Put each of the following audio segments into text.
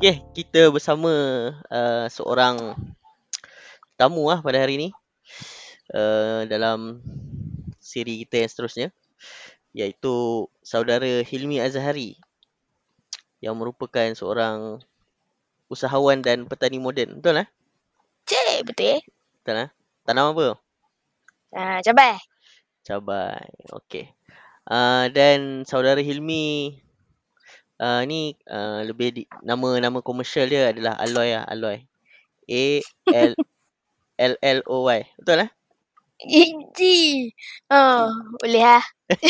Okay, kita bersama uh, seorang tamu lah pada hari ni uh, dalam siri kita yang seterusnya iaitu saudara Hilmi Azhari yang merupakan seorang usahawan dan petani moden. Betul lah? Cik, betul eh? Betul lah? Tanam apa? Ah, cabai. Cabai. Okay. Uh, dan saudara Hilmi uh, ni uh, lebih di, nama nama komersial dia adalah Aloy lah, Aloy. A L L L O Y. Betul lah? Gigi. Oh, boleh lah.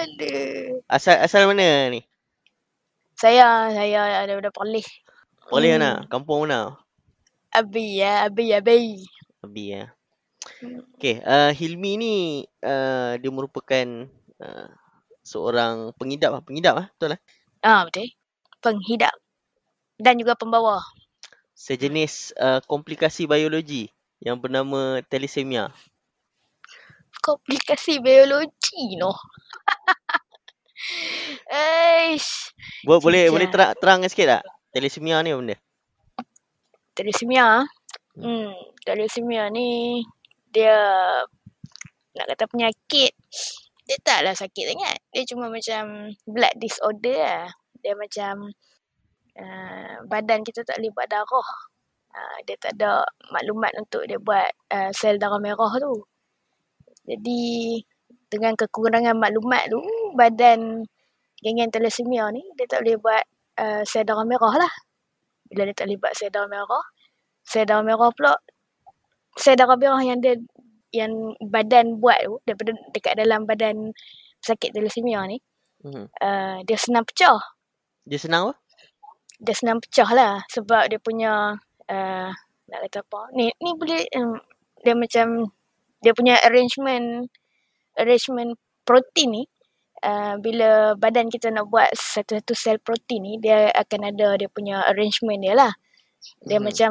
Aduh. Asal asal mana ni? Saya, saya ada daripada Perlis. Hmm. mana? Kampung mana? Abi ya, abi, abi. Abi ya. Hmm. Okay, uh, Hilmi ni uh, dia merupakan uh, seorang pengidap lah. Pengidap lah, betul lah? Ah, betul. Penghidap. Dan juga pembawa. Sejenis uh, komplikasi biologi yang bernama thalassemia. Komplikasi biologi noh. Eish. Bo- boleh boleh terang, terangkan sikit tak? Thalassemia ni apa benda? Thalassemia. Hmm, thalassemia ni dia nak kata penyakit dia taklah sakit sangat. Dia cuma macam blood disorder lah. Dia macam uh, badan kita tak boleh buat darah. Uh, dia tak ada maklumat untuk dia buat uh, sel darah merah tu. Jadi dengan kekurangan maklumat tu badan geng-geng thalassemia ni dia tak boleh buat uh, sel darah merah lah. Bila dia tak boleh buat sel darah merah, sel darah merah pula sel darah merah yang dia yang badan buat tu daripada dekat dalam badan sakit thalassemia ni Hmm. uh, dia senang pecah. Dia senang apa? Dia senang pecah lah sebab dia punya uh, nak kata apa ni ni boleh um, dia macam dia punya arrangement arrangement protein ni uh, bila badan kita nak buat satu-satu sel protein ni dia akan ada dia punya arrangement dia lah. Dia Mhm. macam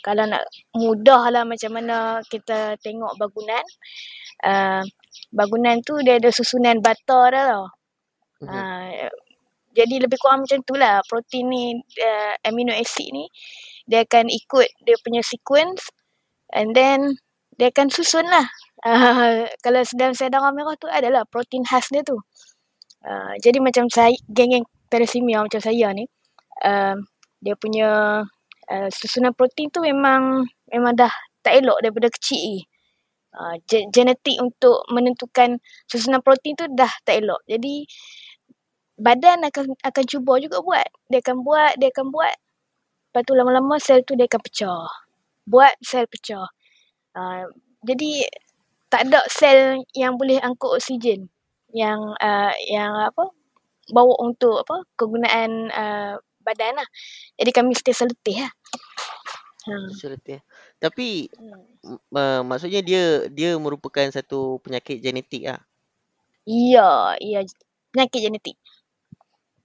kalau nak mudah lah macam mana kita tengok bangunan uh, bangunan tu dia ada susunan bata dah tau. Mhm. Uh, jadi lebih kurang macam tu lah protein ni uh, amino acid ni dia akan ikut dia punya sequence and then dia akan susun lah. Uh, kalau dalam sel darah merah tu adalah protein khas dia tu. Uh, jadi macam saya geng-geng thalassemia macam saya ni uh, dia punya uh, susunan protein tu memang memang dah tak elok daripada kecil. Uh, ge- genetik untuk menentukan susunan protein tu dah tak elok. Jadi badan akan akan cuba juga buat. Dia akan buat, dia akan buat. Lepas tu lama-lama sel tu dia akan pecah. Buat sel pecah. Uh, jadi tak ada sel yang boleh angkut oksigen yang uh, yang apa bawa untuk apa kegunaan uh, badan lah. Jadi kami sentiasa letih lah. Ha. Seletih. Tapi Hmm. uh, maksudnya dia dia merupakan satu penyakit genetik lah. Ya, iya penyakit genetik.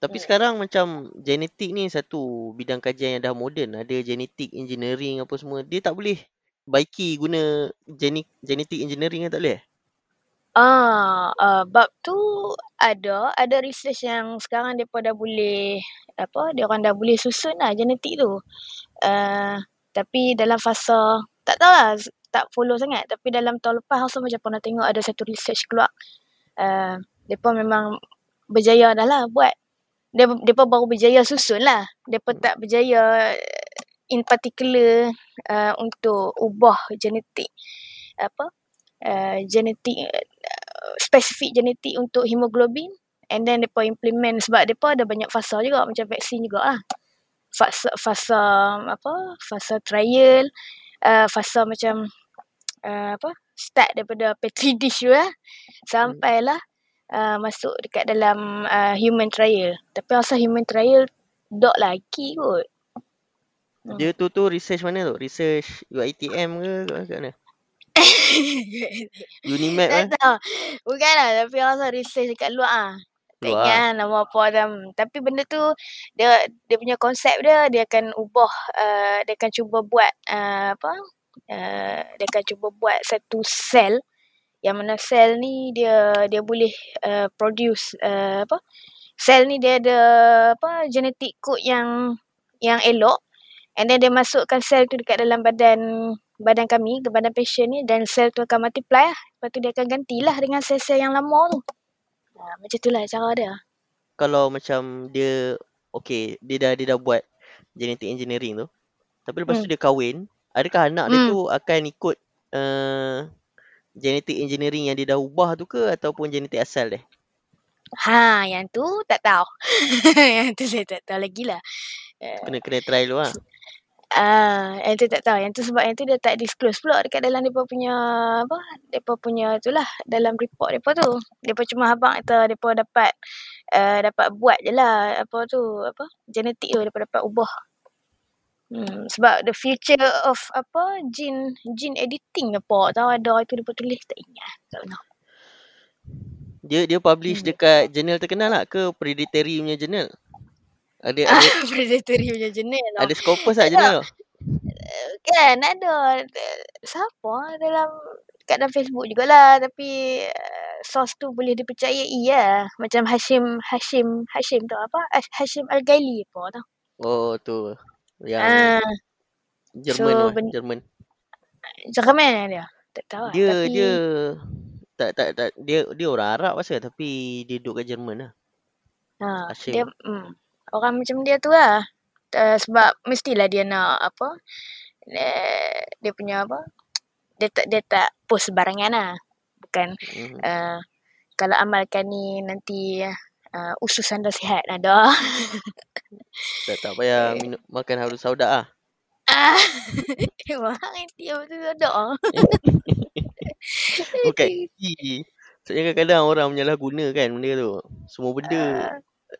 Tapi Hmm. sekarang macam genetik ni satu bidang kajian yang dah moden. Ada genetik engineering apa semua. Dia tak boleh baiki guna genetik engineering kan tak boleh? Ah, uh, bab tu ada, ada research yang sekarang depa dah boleh apa, dia orang dah boleh susun lah genetik tu. Uh, tapi dalam fasa tak tahulah tak follow sangat tapi dalam tahun lepas rasa macam pernah tengok ada satu research keluar. Uh, depa memang berjaya dah lah buat. Depa baru berjaya susun lah. Depa tak berjaya in particular uh, untuk ubah genetik apa uh, genetik uh, spesifik genetik untuk hemoglobin and then depa implement sebab depa ada banyak fasa juga macam vaksin jugalah. Fasa fasa apa? Fasa trial, uh, fasa macam uh, apa? Start daripada petri dish tu lah sampailah uh, masuk dekat dalam uh, human trial. Tapi rasa human trial dok lagi kot. Hmm. Dia tu tu research mana tu? Research UiTM ke kat kat mana? Unimap tak eh? tahu. Bukanlah tapi rasa research dekat luar ah. Tak Luar. ingat lah nama apa dalam. Tapi benda tu dia dia punya konsep dia dia akan ubah uh, dia akan cuba buat uh, apa? Uh, dia akan cuba buat satu sel yang mana sel ni dia dia boleh uh, produce uh, apa? sel ni dia ada apa genetic code yang yang elok and then dia masukkan sel tu dekat dalam badan badan kami ke badan patient ni dan sel tu akan multiply lah. Lepas tu dia akan gantilah dengan sel-sel yang lama tu. Ha, macam tu lah cara dia. Kalau macam dia okay, dia dah dia dah buat genetic engineering tu. Tapi lepas tu Hmm. dia kahwin, adakah anak dia Hmm. tu akan ikut uh, genetic engineering yang dia dah ubah tu ke ataupun genetik asal dia? Ha, yang tu tak tahu. yang tu saya tak tahu lagi lah. Uh, Kena kena try dulu lah. Ah, yang tu tak tahu. Yang tu sebab yang tu dia tak disclose pula dekat dalam depa punya apa? Depa punya itulah dalam report depa tu. Depa cuma abang kata depa dapat uh, dapat buat je lah apa tu apa? Genetik tu depa dapat ubah. Hmm, sebab the future of apa gene gene editing apa tahu ada itu depa tulis tak ingat. Tak tahu. Dia dia publish Hmm. dekat jurnal terkenal tak ke predatory punya jurnal? Ada ada Predatory punya jenis lah. ada Scopus tak Tak jurnal tu? Kan ada eh, siapa dalam kat dalam Facebook jugalah tapi uh, source tu boleh dipercayai ya macam Hashim Hashim Hashim tu apa Hash- Hashim Al-Gaili apa tu Oh tu. Yang ah Jerman so ben- Jerman. Jerman dia tak tahu lah Dia tapi dia tak tak tak dia dia orang Arab rasa tapi dia duduk kat Jerman lah. ha, Hashim. dia hmm, orang macam dia tu lah uh, sebab mestilah dia nak apa uh, dia punya apa dia tak dia tak post sembarangan lah bukan uh, kalau amalkan ni nanti uh, usus anda sihat ada. Tak tak payah minum makan harum sauda ah. Ah, wah, apa tu ada. Bukan. Sebabnya kadang-kadang orang menyalahguna kan benda tu. Semua benda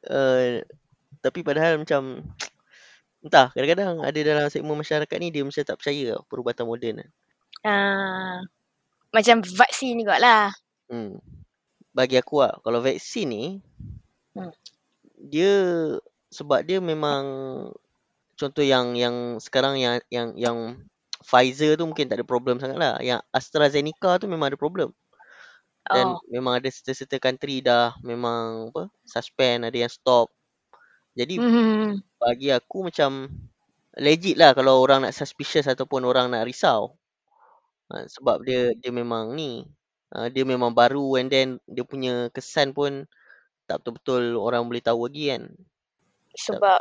Ah, uh, tapi padahal macam entah kadang-kadang ada dalam segmen masyarakat ni dia macam tak percaya tau, perubatan moden. ah, macam vaksin juga lah. Hmm. Bagi aku lah kalau vaksin ni Hmm. dia sebab dia memang contoh yang yang sekarang yang yang yang Pfizer tu mungkin tak ada problem sangat lah. Yang AstraZeneca tu memang ada problem. Dan Oh, memang ada serta-serta country dah memang apa suspend, ada yang stop. Jadi hmm, bagi aku macam legit lah kalau orang nak suspicious ataupun orang nak risau. Ha, sebab dia dia memang ni uh, dia memang baru and then dia punya kesan pun tak betul-betul orang boleh tahu lagi kan. sebab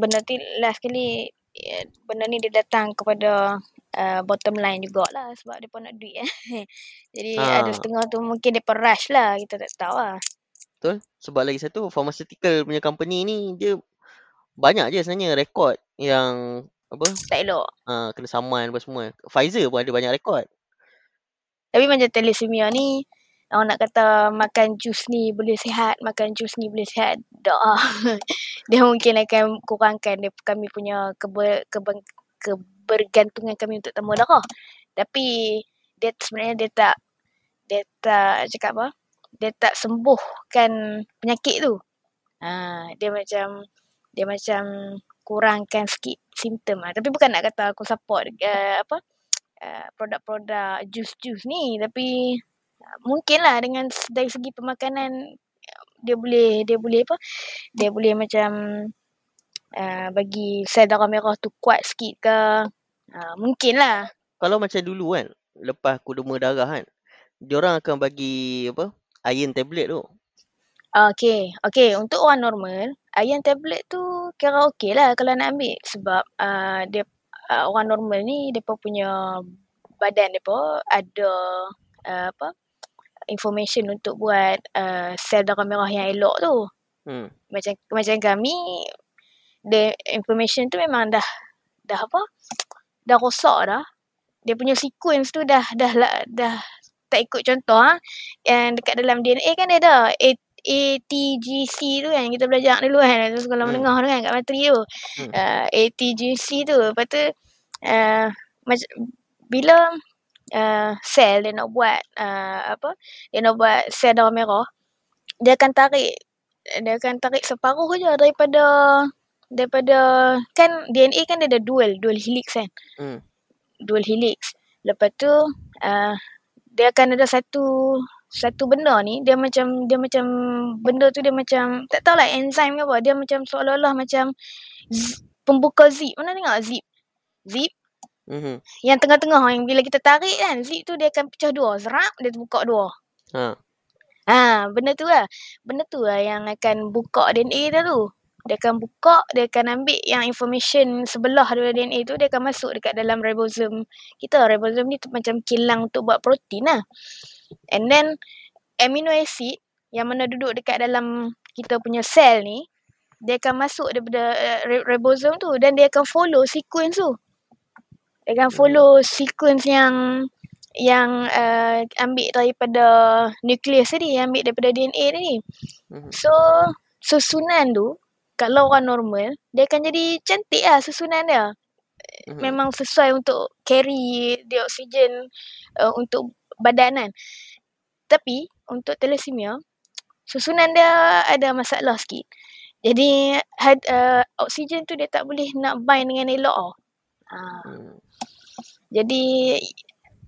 benda tu last kali eh, benda ni dia datang kepada uh, bottom line jugalah sebab dia pun nak duit eh. Jadi ada Ha, setengah tu mungkin dia rush lah, kita tak tahu lah. Betul. Sebab lagi satu pharmaceutical punya company ni dia banyak je sebenarnya rekod yang apa Tak elok. uh, kena saman apa semua. Pfizer pun ada banyak rekod. Tapi macam thalassemia ni orang nak kata makan jus ni boleh sihat, makan jus ni boleh sihat. Tak. dia mungkin akan kurangkan dia, kami punya keber, keber, kebergantungan kami untuk temu darah. Tapi dia sebenarnya dia tak dia tak cakap apa? Dia tak sembuhkan penyakit tu. Ha, dia macam dia macam kurangkan sikit simptom lah. Tapi bukan nak kata aku support uh, apa uh, produk-produk jus-jus ni tapi uh, mungkinlah dengan s- dari segi pemakanan uh, dia boleh dia boleh apa dia boleh macam uh, bagi sel darah merah tu kuat sikit ke uh, mungkinlah Kalau macam dulu kan, lepas kuduma darah kan, diorang akan bagi apa? Iron tablet tu. Ah, Okay, okay. Untuk orang normal, iron tablet tu kira okey lah kalau nak ambil. Sebab uh, dia uh, orang normal ni, mereka punya badan mereka ada uh, apa information untuk buat uh, sel darah merah yang elok tu. Hmm. Macam macam kami, the information tu memang dah dah apa? Dah rosak dah. Dia punya sequence tu dah dah dah, dah tak ikut contoh ha. Yang dekat dalam DNA kan dia ada A, ATGC tu kan kita belajar dulu kan dalam sekolah Hmm. menengah tu kan kat materi tu. Hmm. Uh, ATGC tu lepas tu uh, mac- bila uh, sel dia nak buat uh, apa dia nak buat sel darah merah dia akan tarik dia akan tarik separuh je daripada daripada kan DNA kan dia ada dual dual helix kan Hmm. dual helix lepas tu uh, dia akan ada satu satu benda ni dia macam dia macam benda tu dia macam tak tahu lah enzim ke apa dia macam seolah-olah macam z, pembuka zip. Mana tengok zip? Zip? Mhm. yang tengah-tengah yang bila kita tarik kan zip tu dia akan pecah dua serap dia buka dua. Ha. ha benda tu lah. Benda tu lah yang akan buka DNA dia tu dia akan buka dia akan ambil yang information sebelah daripada DNA tu dia akan masuk dekat dalam ribosome kita ribosome ni tu macam kilang untuk buat protein lah and then amino acid yang mana duduk dekat dalam kita punya sel ni dia akan masuk daripada uh, ribosome tu dan dia akan follow sequence tu dia akan follow sequence yang yang uh, ambil daripada nukleus tadi, yang ambil daripada DNA tadi. Mhm. So, susunan tu, kalau orang normal, dia akan jadi cantik lah susunan dia. Mhm. Memang sesuai untuk carry the oksigen uh, untuk badan kan. Tapi, untuk thalassemia, susunan dia ada masalah sikit. Jadi, had, uh, oksigen tu dia tak boleh nak bind dengan elok tau. Uh, Hmm. jadi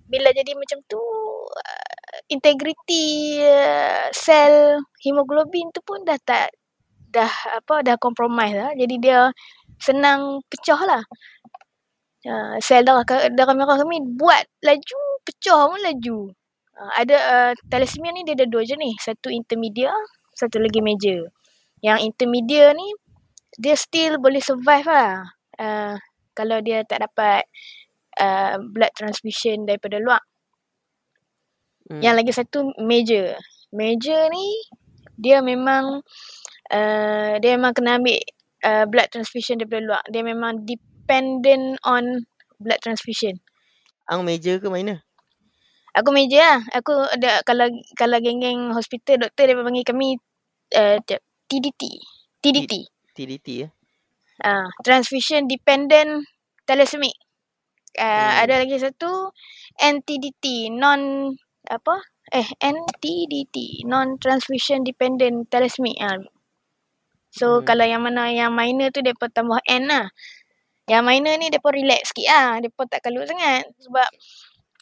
bila jadi macam tu uh, integriti uh, sel hemoglobin tu pun dah tak dah apa dah compromise lah. Jadi dia senang pecah lah. Uh, sel darah darah merah kami buat laju pecah pun laju. Uh, ada uh, thalassemia ni dia ada dua jenis. Satu intermediate, satu lagi major. Yang intermediate ni dia still boleh survive lah. Uh, kalau dia tak dapat uh, blood transfusion daripada luar. Hmm. Yang lagi satu major. Major ni dia memang uh, dia memang kena ambil uh, blood transfusion daripada luar. Dia memang dependent on blood transfusion. Ang major ke minor? Aku major lah. Aku ada kalau kalau geng-geng hospital doktor dia panggil kami uh, TDT. TDT. TDT ya. Uh, transfusion dependent thalassemia. Uh, Hmm. Ada lagi satu NTDT non apa eh NTDT non transfusion dependent thalassemia. Uh. So Hmm. kalau yang mana yang minor tu depa tambah N lah. Yang minor ni depa relax sikit ah. Depa tak kalut sangat sebab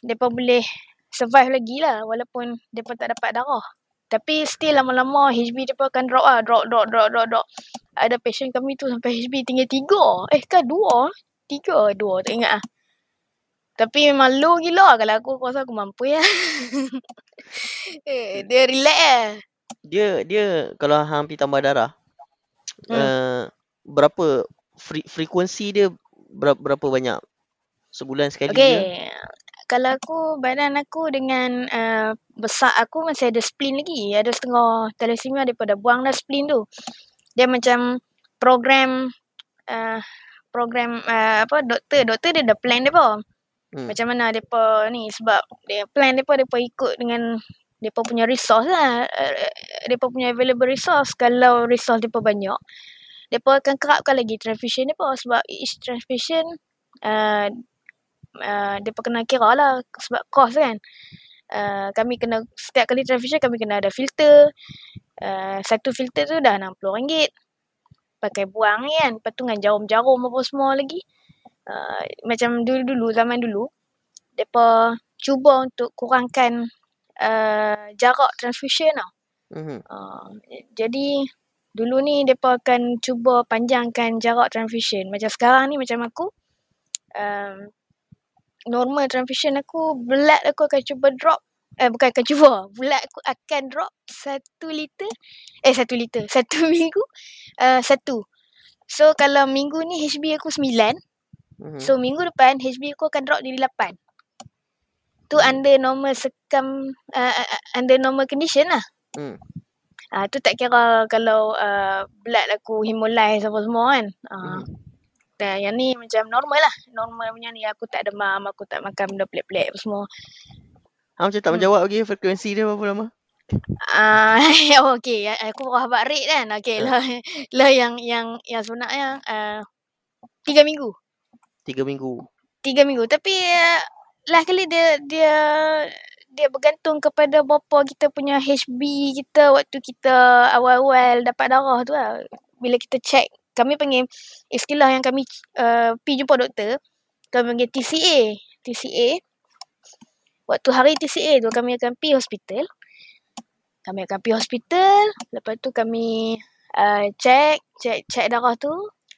depa boleh survive lagi lah walaupun depa tak dapat darah. Tapi still lama-lama HB depa akan drop ah, drop drop drop drop drop. Ada patient kami tu sampai HB tinggal tiga. Eh kan dua? Tiga, dua tak ingat ah. Tapi memang low gila kalau aku aku rasa aku mampu ya. eh, dia relax eh. Dia dia kalau hang pergi tambah darah Hmm. uh, berapa fre- frekuensi dia berapa, berapa banyak sebulan sekali ke? Okay. Kalau aku, badan aku dengan uh, besar aku masih ada spleen lagi. Ada setengah thalassemia daripada buang dah spleen tu. Dia macam program uh, program uh, apa doktor doktor dia ada plan dia. Hmm. Macam mana depa ni sebab dia plan depa depa ikut dengan depa punya resource lah. Uh, depa punya available resource. Kalau resource depa banyak, depa akan kerapkan lagi transfusion depa sebab each transfusion uh, uh, depa kena kira lah sebab cost kan. Uh, kami kena setiap kali transfusion kami kena ada filter. Uh, satu filter tu dah RM60. Pakai buang kan. Lepas tu dengan jarum-jarum apa semua lagi. Uh, macam dulu-dulu, zaman dulu. Mereka cuba untuk kurangkan uh, jarak transfusion tau. Mhm. Uh, jadi dulu ni mereka akan cuba panjangkan jarak transfusion. Macam sekarang ni macam aku. Um, normal transfusion aku, blood aku akan cuba drop. Eh bukan akan cuba. Blood aku akan drop satu liter. Eh satu liter. Satu minggu. Uh, satu. So kalau minggu ni HB aku sembilan. Mhm. So minggu depan HB aku akan drop jadi 8. Tu under normal circum uh, uh, under normal condition lah. Hmm. Ah uh, tu tak kira kalau uh, blood aku hemolyze apa semua kan. Ah uh, Mhm. dan yang ni macam normal lah. Normal punya ni aku tak demam, aku tak makan benda pelik-pelik apa semua. Hang macam tak Hmm. menjawab lagi frekuensi dia berapa lama? Ah uh, okey aku rahbat rate kan. Okey Ha. lah lah yang yang yang sebenarnya uh, tiga minggu. Tiga minggu. Tiga minggu tapi uh, lah kali dia dia dia bergantung kepada berapa kita punya HB kita waktu kita awal-awal dapat darah tu lah. Bila kita check, kami panggil istilah yang kami uh, pergi jumpa doktor, kami panggil TCA. TCA. Waktu hari TCA tu kami akan pergi hospital. Kami akan pergi hospital. Lepas tu kami uh, check, check, check darah tu.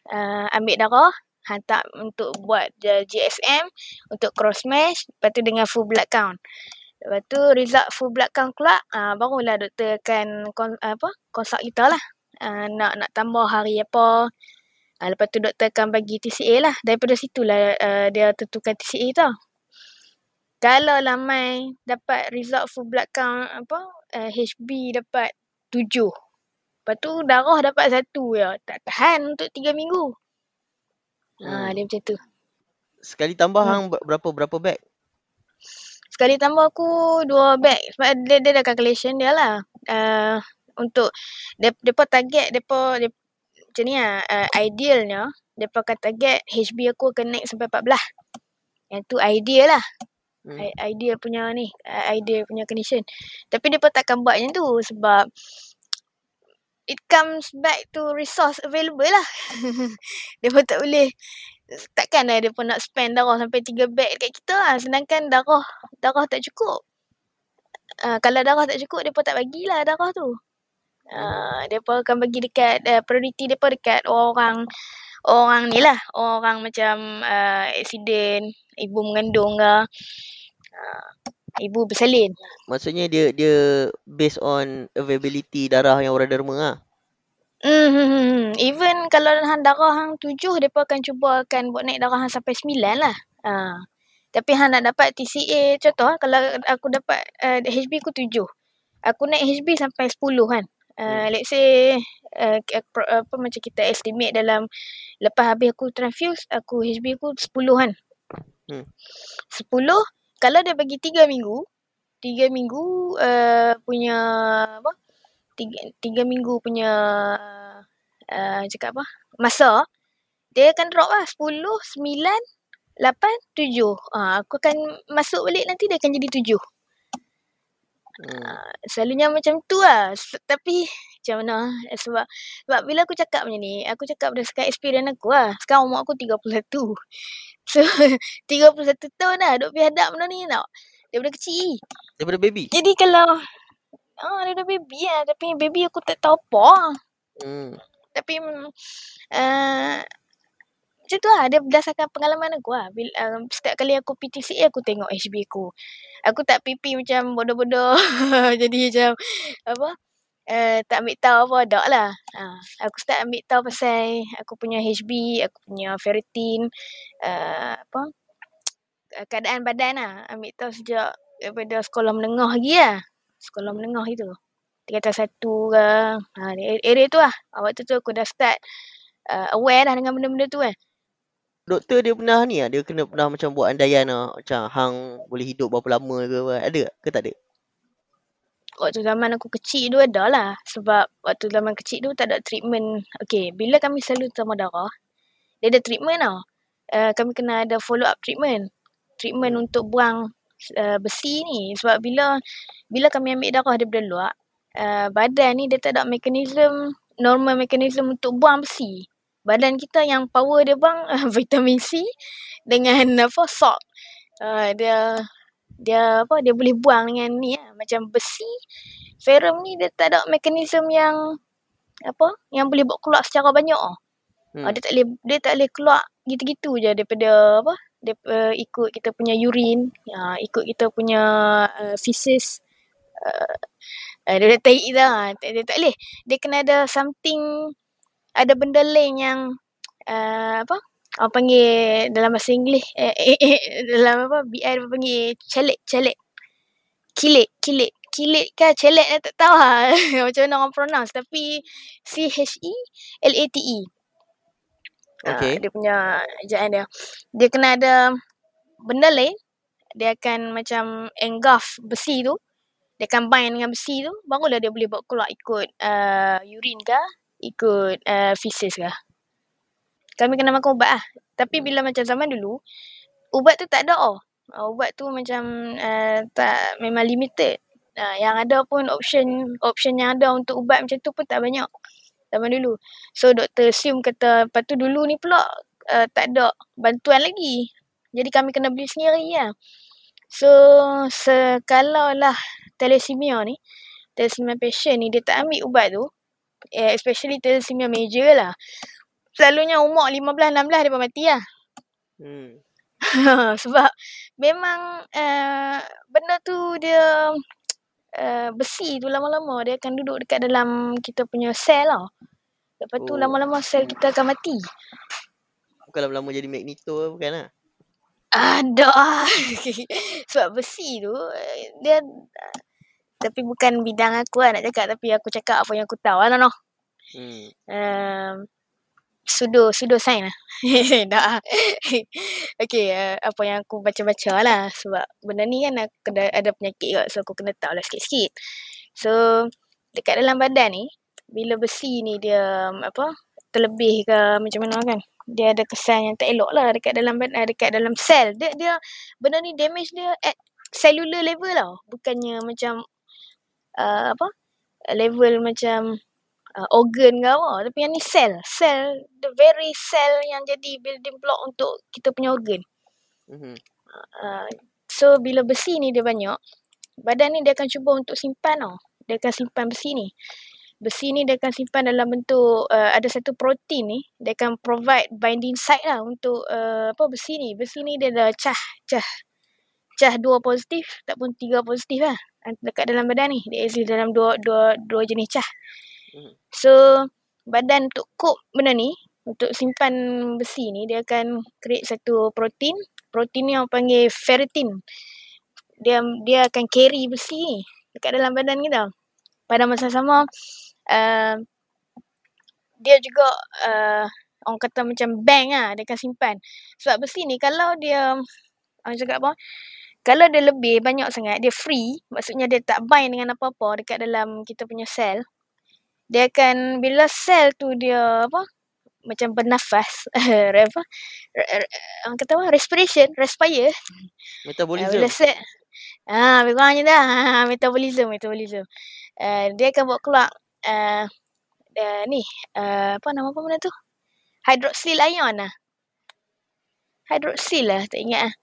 Uh, ambil darah. Hantar untuk buat uh, GSM. Untuk cross match. Lepas tu dengan full blood count. Lepas tu result full blood count keluar. Uh, barulah doktor akan kon, apa, consult kita lah. Uh, nak nak tambah hari apa. Uh, lepas tu doktor akan bagi TCA lah. Daripada situlah uh, dia tentukan TCA tu. Kalau lamai dapat result full blood count apa uh, HB dapat tujuh. Lepas tu darah dapat satu ya. Tak tahan untuk tiga minggu. Ha, hmm. dia macam tu. Sekali tambah hmm. hang berapa berapa bag? Sekali tambah aku dua bag. Sebab dia, dia dah calculation dia lah. Uh, untuk depa target depa de, macam ni lah. Uh, idealnya depa akan target HB aku akan naik sampai 14. Yang tu ideal lah. Hmm. Idea punya ni, idea punya condition. Tapi pun takkan buat macam tu sebab it comes back to resource available lah. dia pun tak boleh takkan lah dia pun nak spend darah sampai 3 bag dekat kita lah. Sedangkan darah darah tak cukup. Uh, kalau darah tak cukup, dia pun tak bagilah darah tu. Uh, dia pun akan bagi dekat, uh, priority dia pun dekat orang orang ni lah. Orang macam uh, accident, ibu mengandung ke. Uh, ibu bersalin. Maksudnya dia dia based on availability darah yang orang derma lah. Hmm, even kalau hang darah hang tujuh, mereka akan cuba akan buat naik darah hang sampai sembilan lah. Uh. Tapi hang nak dapat TCA, contoh kalau aku dapat uh, HB aku tujuh. Aku naik HB sampai sepuluh kan. Uh, hmm. Let's say uh, apa macam kita estimate dalam lepas habis aku transfuse aku HB aku 10 kan. Hmm. 10 kalau dia bagi 3 minggu 3 minggu uh, punya apa? 3 3 minggu punya uh, cakap apa? Masa dia akan drop lah 10 9 8 7. Ah aku akan masuk balik nanti dia akan jadi 7. Hmm. Uh, selalunya macam tu lah. Tapi macam mana? Eh, sebab, sebab bila aku cakap macam ni, aku cakap berdasarkan experience aku lah. Sekarang umur aku 31. So, 31 tahun dah duk hadap benda ni tau. Daripada kecil. Daripada baby? Jadi kalau, ah, daripada baby lah. Tapi baby aku tak tahu apa. Hmm. Tapi, uh, macam tu lah. Dia berdasarkan pengalaman aku lah. Bila, um, setiap kali aku PTCA, aku tengok HB aku. Aku tak pipi macam bodoh-bodoh. Jadi macam, apa? Uh, tak ambil tahu apa tak lah. Uh, aku start ambil tahu pasal aku punya HB, aku punya ferritin, uh, apa? keadaan badan lah. Ambil tahu sejak daripada sekolah menengah lagi lah. Sekolah menengah itu. Tingkatan satu ke. Ha, area tu lah. Waktu tu aku dah start uh, aware dah dengan benda-benda tu kan. Eh doktor dia pernah ni ah dia kena pernah macam buat andaian ah macam hang boleh hidup berapa lama ke apa ada ke tak ada? Waktu zaman aku kecil tu ada lah sebab waktu zaman kecil tu tak ada treatment. Okay bila kami selalu sama darah dia ada treatment tau. Uh, kami kena ada follow up treatment. Treatment untuk buang uh, besi ni. Sebab bila bila kami ambil darah daripada luar uh, badan ni dia tak ada mekanisme normal mekanisme untuk buang besi badan kita yang power dia bang uh, vitamin C dengan apa salt. Uh, dia dia apa dia boleh buang dengan ni lah. macam besi ferrum ni dia tak ada mekanisme yang apa yang boleh buat keluar secara banyak oh. Hmm. Uh, dia tak boleh dia tak boleh keluar gitu-gitu je daripada apa dia uh, ikut kita punya urine uh, ikut kita punya uh, feces uh, uh, dia tak dah dia, dia tak boleh dia kena ada something ada benda lain yang uh, apa? Orang panggil dalam bahasa Inggeris eh, eh, eh, dalam apa? BI dia panggil? Celik celik kilit kilit kilit kan celik dia tak tahu lah. Macam mana orang pronounce. Tapi C H E L A T E. Okay. Uh, dia punya ejaan dia. Dia kena ada benda lain. Dia akan macam engulf besi tu. Dia akan bind dengan besi tu. Barulah dia boleh buat keluar ikut uh, urine ke ikut uh, feces ke. Kami kena makan ubat lah. Tapi bila macam zaman dulu, ubat tu tak ada oh. Uh, ubat tu macam uh, tak memang limited. Uh, yang ada pun option option yang ada untuk ubat macam tu pun tak banyak. Zaman dulu. So doktor assume kata, lepas tu dulu ni pula uh, tak ada bantuan lagi. Jadi kami kena beli sendiri lah. So, sekalau lah thalassemia ni, thalassemia patient ni dia tak ambil ubat tu, eh, especially thalassemia major lah. Selalunya umur 15-16 dia pun mati lah. Hmm. Sebab memang uh, benda tu dia uh, besi tu lama-lama dia akan duduk dekat dalam kita punya sel lah. Lepas tu Oh. lama-lama sel kita akan mati. Bukan lama-lama jadi magneto bukan lah. Ada. Sebab besi tu dia tapi bukan bidang aku lah nak cakap tapi aku cakap apa yang aku tahu lah no. Hmm. Um, sudo sudo sign lah. Dah. okay, uh, apa yang aku baca-baca lah sebab benda ni kan aku kena ada penyakit kot so aku kena tahu lah sikit-sikit. So dekat dalam badan ni bila besi ni dia um, apa terlebih ke macam mana kan dia ada kesan yang tak elok lah dekat dalam badan dekat dalam sel dia dia benda ni damage dia at cellular level tau bukannya macam uh, apa level macam uh, organ ke apa. Tapi yang ni sel sel the very cell yang jadi building block untuk kita punya organ. Mhm. uh, so bila besi ni dia banyak badan ni dia akan cuba untuk simpan tau. Dia akan simpan besi ni. Besi ni dia akan simpan dalam bentuk uh, ada satu protein ni dia akan provide binding site lah untuk uh, apa besi ni. Besi ni dia ada cah cah cah dua positif tak pun tiga positif lah dekat dalam badan ni. Dia exist dalam dua dua dua jenis cah. Mhm. so badan untuk cope benda ni untuk simpan besi ni dia akan create satu protein. Protein ni orang panggil ferritin. Dia dia akan carry besi ni dekat dalam badan kita pada masa sama uh, dia juga uh, orang kata macam bank lah dia akan simpan. Sebab besi ni kalau dia orang cakap apa kalau dia lebih banyak sangat dia free maksudnya dia tak bind dengan apa-apa dekat dalam kita punya sel dia akan bila sel tu dia apa macam bernafas apa orang kata apa respiration respire. Metabolism. bila sel ah lebih kurangnya dah ah, metabolism metabolism. Uh, dia akan buat keluar uh, uh, ni uh, apa nama apa benda tu? Hydroxyl ion lah. Hydroxyl lah tak ingat lah.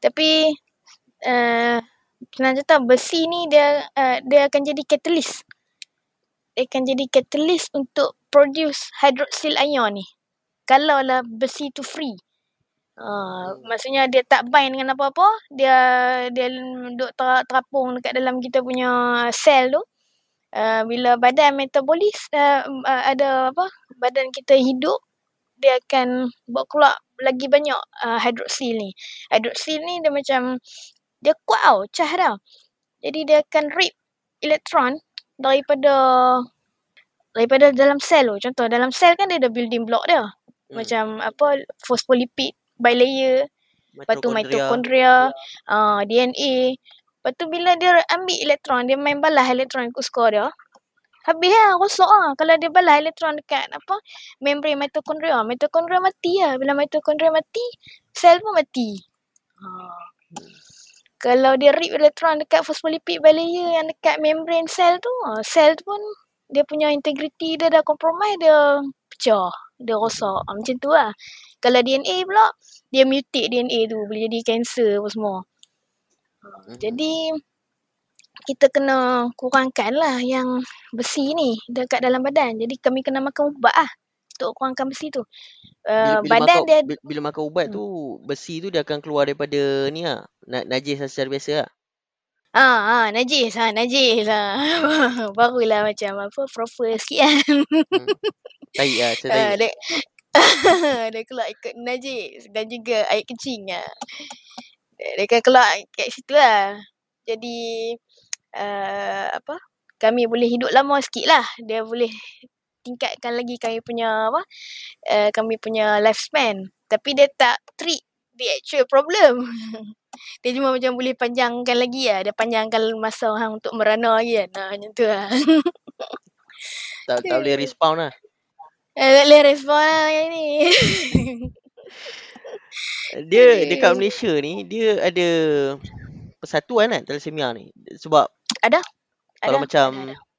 Tapi uh, senang cerita besi ni dia uh, dia akan jadi catalyst. Dia akan jadi catalyst untuk produce hydroxyl ion ni. Kalau lah besi tu free. Uh, maksudnya dia tak bind dengan apa-apa dia dia duk ter, terapung dekat dalam kita punya sel tu. Uh, bila badan metabolis uh, uh, ada apa badan kita hidup dia akan buat keluar lagi banyak uh, hydroxyl ni. Hydroxyl ni dia macam dia kuat tau cah dah jadi dia akan rip elektron daripada daripada dalam sel tu contoh dalam sel kan dia ada building block dia Hmm. macam apa phospholipid bilayer Lepas tu mitochondria, uh, DNA. Lepas tu bila dia ambil elektron, dia main balas elektron ikut skor dia. Habis lah, rosak lah. Kalau dia balas elektron dekat apa, membrane mitochondria. Mitochondria mati lah. Bila mitochondria mati, sel pun mati. Uh. Kalau dia rip elektron dekat phospholipid bilayer yang dekat membrane sel tu, sel tu pun dia punya integrity dia dah compromise, dia pecah. Dia rosak. Uh, macam tu lah. Kalau DNA pula, dia mutate DNA tu boleh jadi kanser apa semua. Jadi kita kena kurangkan lah yang besi ni dekat dalam badan. Jadi kami kena makan ubat lah untuk kurangkan besi tu. bila, Uh, bila badan makan, dia bila, bila makan ubat Hmm. tu besi tu dia akan keluar daripada ni lah. Na, najis secara biasa lah. ah ah najis ah najis lah. Barulah macam apa proper sikit kan. Hmm. Tahi lah, Ah, tahi. dia, dia keluar ikut najis dan juga air kencing lah. Dia, dia akan keluar kat situ lah. Jadi uh, apa kami boleh hidup lama sikit lah. Dia boleh tingkatkan lagi kami punya apa uh, kami punya lifespan. Tapi dia tak treat the actual problem. dia cuma macam boleh panjangkan lagi lah. Dia panjangkan masa hang untuk merana lagi kan. Nah, macam tu lah. Tak, tak boleh respawn lah. Eh, tak boleh respon lah ni. Dia dekat. Malaysia ni dia ada persatuan kan thalassemia ni. Sebab Ada? kalau Ada? macam Ada, ada.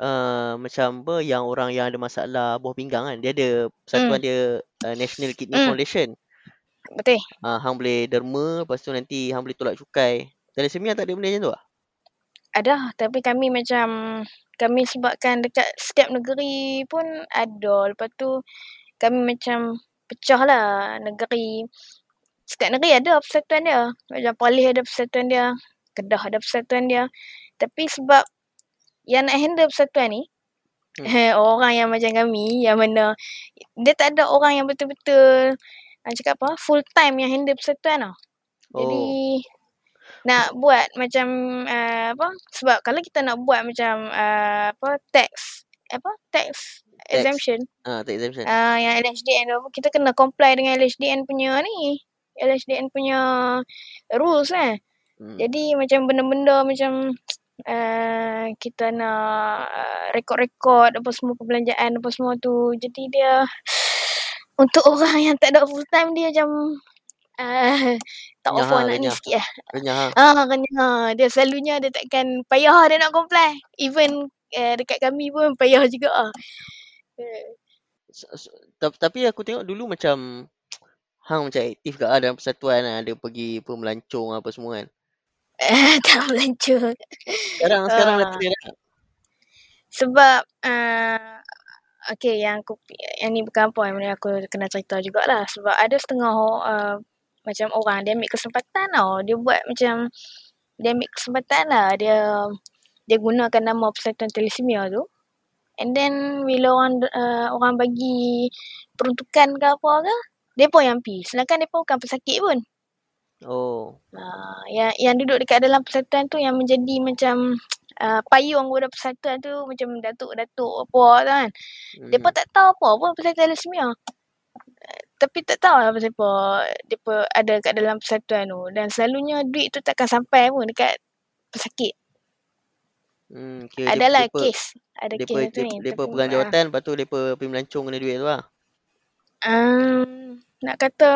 Uh, macam apa yang orang yang ada masalah buah pinggang kan dia ada persatuan Hmm. dia uh, National Kidney Hmm. Foundation. Betul. Uh, hang boleh derma lepas tu nanti hang boleh tolak cukai. Thalassemia tak ada benda macam tu ah? ada tapi kami macam kami sebabkan dekat setiap negeri pun ada. Lepas tu kami macam pecah lah negeri. Setiap negeri ada persatuan dia. Macam Perlis ada persatuan dia. Kedah ada persatuan dia. Tapi sebab yang nak handle persatuan ni, hmm. orang yang macam kami, yang mana dia tak ada orang yang betul-betul uh, cakap apa, full time yang handle persatuan tau. Oh. Jadi nak buat macam uh, apa sebab kalau kita nak buat macam uh, apa tax apa tax, tax. exemption ah uh, tax exemption uh, yang LHDN tu kita kena comply dengan LHDN punya ni LHDN punya rules kan hmm. jadi macam benda-benda macam uh, kita nak uh, rekod-rekod apa semua perbelanjaan apa semua tu jadi dia untuk orang yang tak ada full time dia macam uh, tak Renyah offer nak ni renyah. sikit lah. Renyah ha. Ah, renyah. Dia selalunya dia takkan payah dia nak comply. Even uh, dekat kami pun payah juga ah. Ta- Tapi aku tengok dulu macam Hang macam aktif kat lah dalam persatuan lah. Ada pergi apa melancong apa semua kan. Eh, tak melancur. Sekarang sekarang dah Ah. tak ada dah. Sebab uh, Okay yang aku Yang ni bukan apa Yang aku kena cerita jugalah Sebab ada setengah uh, Macam orang Dia ambil kesempatan tau Dia buat macam Dia ambil kesempatan lah Dia Dia gunakan nama Persatuan Telisemia tu And then Bila orang uh, Orang bagi Peruntukan ke apa ke Dia yang pi Sedangkan dia bukan pesakit pun Oh. Uh, yang yang duduk dekat dalam persatuan tu yang menjadi macam uh, payung anggota persatuan tu macam datuk-datuk apa tu kan. Hmm. Pun tak tahu apa pun pasal thalassemia. Uh, tapi tak tahu lah pasal apa pun ada kat dalam persatuan tu dan selalunya duit tu takkan sampai pun dekat pesakit. Hmm, okay. Adalah depa, kes. Ada depa, kes depa, ni. depa pegang ah, jawatan lepas tu depa pergi melancong kena duit tu lah. Um, nak kata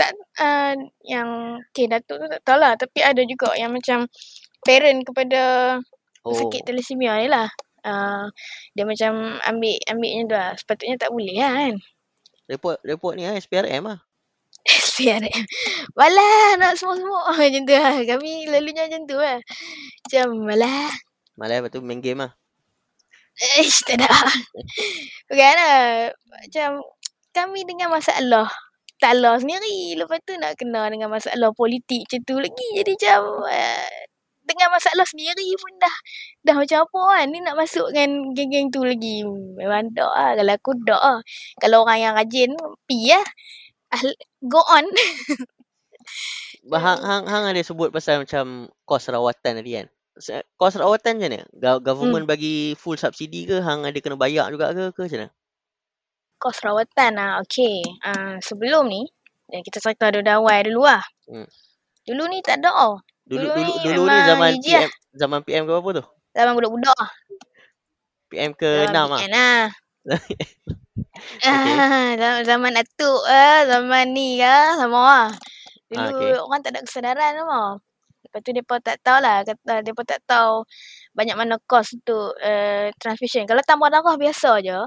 tak uh, yang okay, datuk tu tak tahulah tapi ada juga yang macam parent kepada Oh. sakit thalassemia ni lah. Uh, dia macam ambil ambilnya tu lah. Sepatutnya tak boleh lah kan. Report report ni lah SPRM lah. SPRM. Malah nak semua-semua macam tu lah. Kami lalunya macam tu lah. Macam malah. Malah lepas tu main game lah. Ish, tak ada. Bukan lah. Macam kami dengan masalah. Talah sendiri. Lepas tu nak kena dengan masalah politik macam tu lagi. Jadi macam uh, dengan masalah sendiri pun dah dah macam apa kan. Ni nak masuk dengan geng-geng tu lagi. Memang tak lah. Kalau aku tak lah. Kalau orang yang rajin, pi lah. Ah, Go on. Hang, hang, hang ada sebut pasal macam kos rawatan tadi kan. Kos rawatan macam mana? Go- Government Hmm. bagi full subsidi ke? Hang ada kena bayar juga ke? Ke macam mana? Kos rawatan lah. Okay. Uh, sebelum ni, yang kita cerita dulu awal dulu lah. Hmm. Dulu ni tak ada oh. Dulu Dulu dulu ni dulu ni zaman hijau lah. PM zaman PM ke apa tu? Zaman budak-budak lah. PM ke Zaman 6 ah. PN lah. Okay. Ah, zaman- atuk lah. Zaman ni lah. Sama lah. Dulu Ah, okay. orang tak ada kesedaran sama. Lepas tu mereka tak tahu lah. Kata, mereka tak tahu banyak mana kos untuk uh, transfusion. Kalau tambah darah biasa je,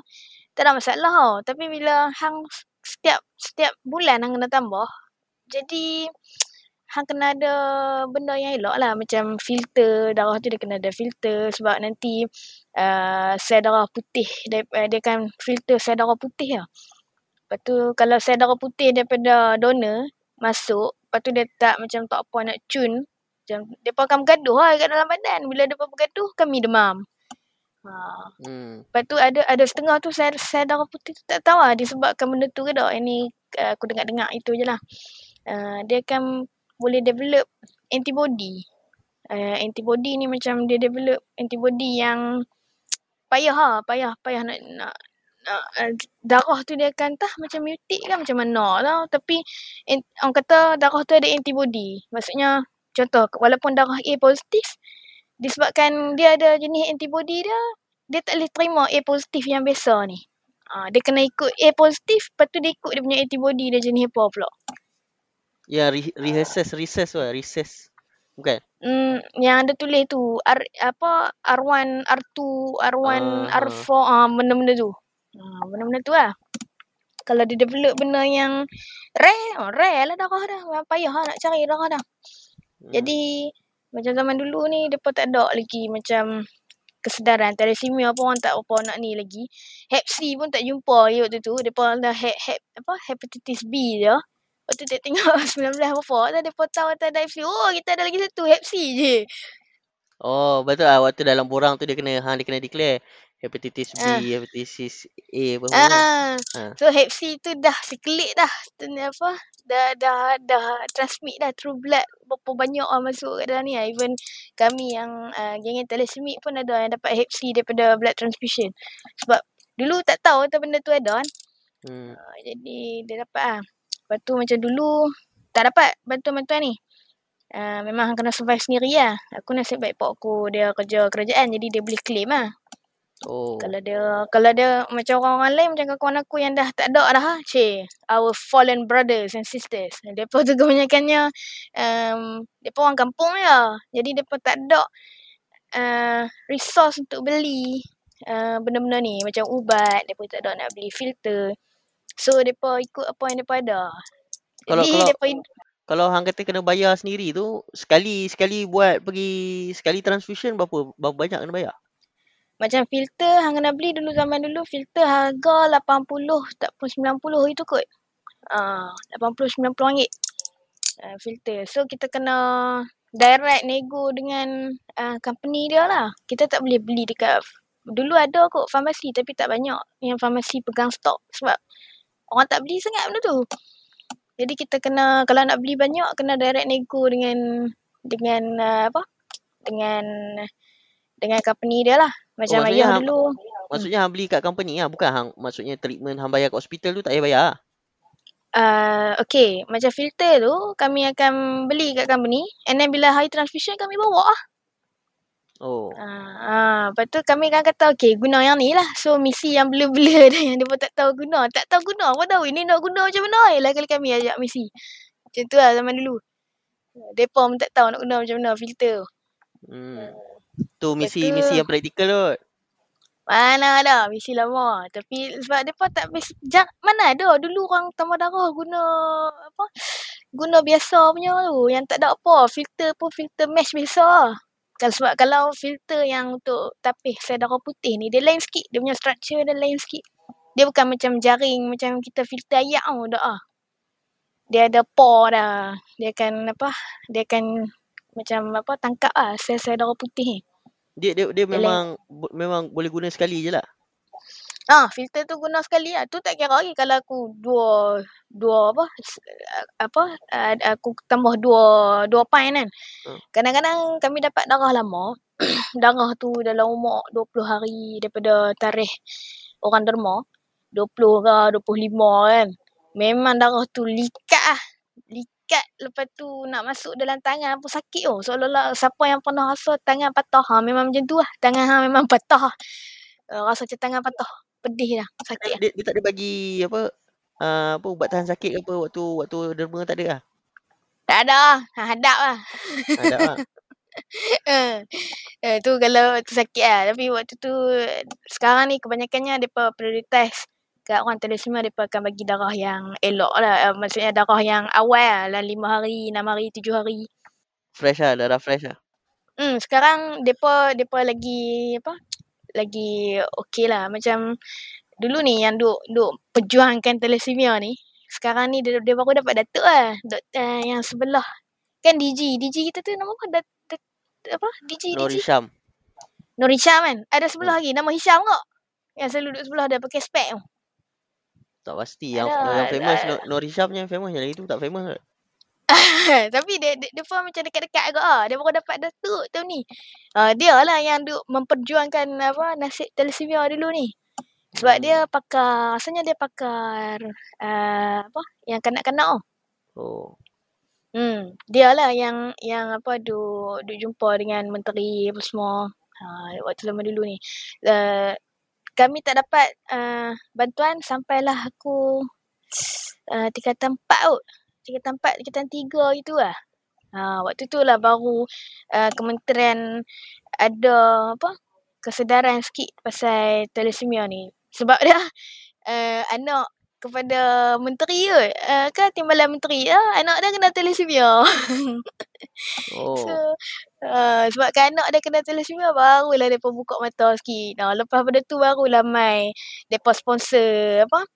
tak ada masalah tau. Tapi bila hang setiap setiap bulan hang kena tambah, jadi hang kena ada benda yang elok lah. Macam filter, darah tu dia kena ada filter sebab nanti uh, sel darah putih, dia, uh, dia kan filter sel darah putih lah. Lepas tu kalau sel darah putih daripada donor masuk, lepas tu dia tak macam tak apa nak cun. Macam, dia pun akan bergaduh lah kat dalam badan. Bila dia pun bergaduh, kami demam. Ha. Hmm. Lepas tu ada ada setengah tu sel, sel darah putih tu tak tahu lah disebabkan benda tu ke tak. Yang ni uh, aku dengar-dengar itu je lah. Uh, dia akan boleh develop antibody. Uh, antibody ni macam dia develop antibody yang payah lah. Payah, payah nak, nak, nak uh, darah tu dia akan tah macam mutate kan macam mana tau. Tapi en- orang kata darah tu ada antibody. Maksudnya contoh walaupun darah A positif disebabkan dia ada jenis antibody dia dia tak boleh terima A positif yang biasa ni. Ha, dia kena ikut A positif, lepas tu dia ikut dia punya antibody dia jenis apa pula. Ya, re- rehearses, recess lah, recess. Bukan? Hmm, yang ada tulis tu R, apa R1, R2, R1, Ah. R4 ah benda-benda tu. Ha, benda-benda tu lah. Kalau dia develop benda yang rare, oh, rare lah darah dah. Memang payah lah nak cari darah dah. Hmm. Jadi Macam zaman dulu ni, mereka tak ada lagi macam kesedaran. Thalassemia pun orang tak apa nak ni lagi. Hep C pun tak jumpa lagi waktu tu. Mereka ada hep, hep, apa, hepatitis B je. Waktu tu tengok 19 apa, dah mereka tahu tak ada Hep. Oh, kita ada lagi satu Hep C je. Oh, betul lah. Waktu dalam borang tu dia kena, hang dia kena declare. Hepatitis B, Ah. hepatitis A apa kan. Ha. so Hep C tu dah sekelik dah. Ni apa? Dah dah dah transmit dah through blood. Berapa banyak orang masuk kat dalam ni. ah. Even kami yang uh, geng thalassemia pun ada yang dapat Hep C daripada blood transfusion. Sebab dulu tak tahu tu benda tu ada kan. Hmm. Uh, jadi dia dapat ah. Lepas tu macam dulu tak dapat bantuan-bantuan ni. Uh, memang kena survive sendiri lah. Aku nasib baik pak aku dia kerja kerajaan jadi dia boleh claim lah. Oh. Kalau dia kalau dia macam orang-orang lain macam kawan aku yang dah tak ada dah. Cik, our fallen brothers and sisters. Depa tu kebanyakannya um, depa orang kampung ya. Jadi depa tak ada uh, resource untuk beli uh, benda-benda ni macam ubat, depa tak ada nak beli filter. So depa ikut apa yang depa ada. Kalau- Jadi kalau- depa Kalau hang kata kena bayar sendiri tu, sekali sekali buat pergi sekali transfusion berapa berapa banyak kena bayar? Macam filter hang kena beli dulu zaman dulu filter harga 80 tak pun 90 itu kot. Ah, 80 90 ringgit. Uh, filter. So kita kena direct nego dengan uh, company dia lah. Kita tak boleh beli dekat dulu ada kot farmasi tapi tak banyak yang farmasi pegang stok sebab orang tak beli sangat benda tu. Jadi kita kena kalau nak beli banyak kena direct nego dengan dengan uh, apa? Dengan dengan company dia lah. Macam Oh, ayah hang- dulu. Maksudnya hang beli kat company lah, bukan hang maksudnya treatment hang bayar kat hospital tu tak payah bayar. lah. Uh, okay, macam filter tu kami akan beli kat company and then bila hari transfusion kami bawa lah. Oh. Ah, ah, lepas tu kami akan kata okay guna yang ni lah. So misi yang bela-bela dah yang dia pun tak tahu guna. Tak tahu guna apa tahu ini nak guna macam mana. Yelah kali kami ajak misi. Macam tu lah zaman dulu. Mereka pun tak tahu nak guna macam mana filter. Hmm. Tu misi Betul. misi yang praktikal tu. Mana ada misi lama. Tapi sebab mereka tak bes- jak, mana ada dulu orang tambah darah guna apa? Guna biasa punya tu. Yang tak ada apa. Filter pun filter mesh biasa. Kalau sebab kalau filter yang untuk tapis sel darah putih ni dia lain sikit. Dia punya structure dia lain sikit. Dia bukan macam jaring macam kita filter air tau dah ah. Dia ada pore dah. Dia akan apa? Dia akan macam apa tangkap ah sel-sel darah putih ni. Dia dia dia memang bo- memang boleh guna sekali je lah. Ah, filter tu guna sekali lah. Tu tak kira lagi kalau aku dua dua apa apa aku tambah dua dua pint kan. Hmm. Kadang-kadang kami dapat darah lama. darah tu dalam umur 20 hari daripada tarikh orang derma. 20 ke 25 kan. Memang darah tu likat lah. Likat lepas tu nak masuk dalam tangan pun sakit oh. Seolah-olah siapa yang pernah rasa tangan patah ha, memang macam tu lah. Tangan ha, memang patah. Uh, rasa macam tangan patah. Pedih dah. Sakit lah. Dia, dia tak ada bagi apa uh, apa ubat tahan sakit ke apa waktu waktu derma tak ada lah. Tak ada lah. Ha, hadap lah. Ada lah. Eh, eh, tu kalau tu sakit lah. Tapi waktu tu sekarang ni kebanyakannya mereka prioritize kat orang thalassemia mereka akan bagi darah yang elok lah. Uh, maksudnya darah yang awal lah. Dalam 5 hari, 6 hari, 7 hari. Fresh lah, darah fresh lah. Hmm, sekarang depa depa lagi apa? Lagi okey lah. Macam dulu ni yang duk duk perjuangkan thalassemia ni. Sekarang ni dia, dia baru dapat datuk lah. Doktor yang sebelah. Kan DG. DG kita tu nama apa? Dat, dat, apa? DG, Nur DG. Hisham. Nur Hisham kan? Ada sebelah lagi. Nama Hisham kok? Yang selalu duduk sebelah dia pakai spek tu. Tak pasti yang Ada, yang famous. Nur, Nur Hisham yang famous yang lagi tu tak famous. kot. Tapi dia, dia, dia pun macam dekat-dekat agak ah. Dia baru dapat datuk tu ni. Uh, dia lah yang duk memperjuangkan apa nasib thalassemia dulu ni. Sebab Hmm. dia pakar, asalnya dia pakar uh, apa yang kanak-kanak tu. Oh. Hmm, dia lah yang yang apa duk duk jumpa dengan menteri apa semua. Ha, waktu lama dulu ni. Uh, kami tak dapat uh, bantuan sampailah aku uh, tingkatan 4 kot. Tingkatan 4, tingkatan 3 gitu lah. Ha, waktu tu lah baru uh, kementerian ada apa kesedaran sikit pasal thalassemia ni. Sebab dia uh, anak kepada menteri kot. Uh, kan timbalan menteri ah anak dia kena thalassemia. Oh. so uh, sebabkan anak dia kena thalassemia barulah depa buka mata sikit. Nah, lepas pada tu barulah mai depa sponsor apa?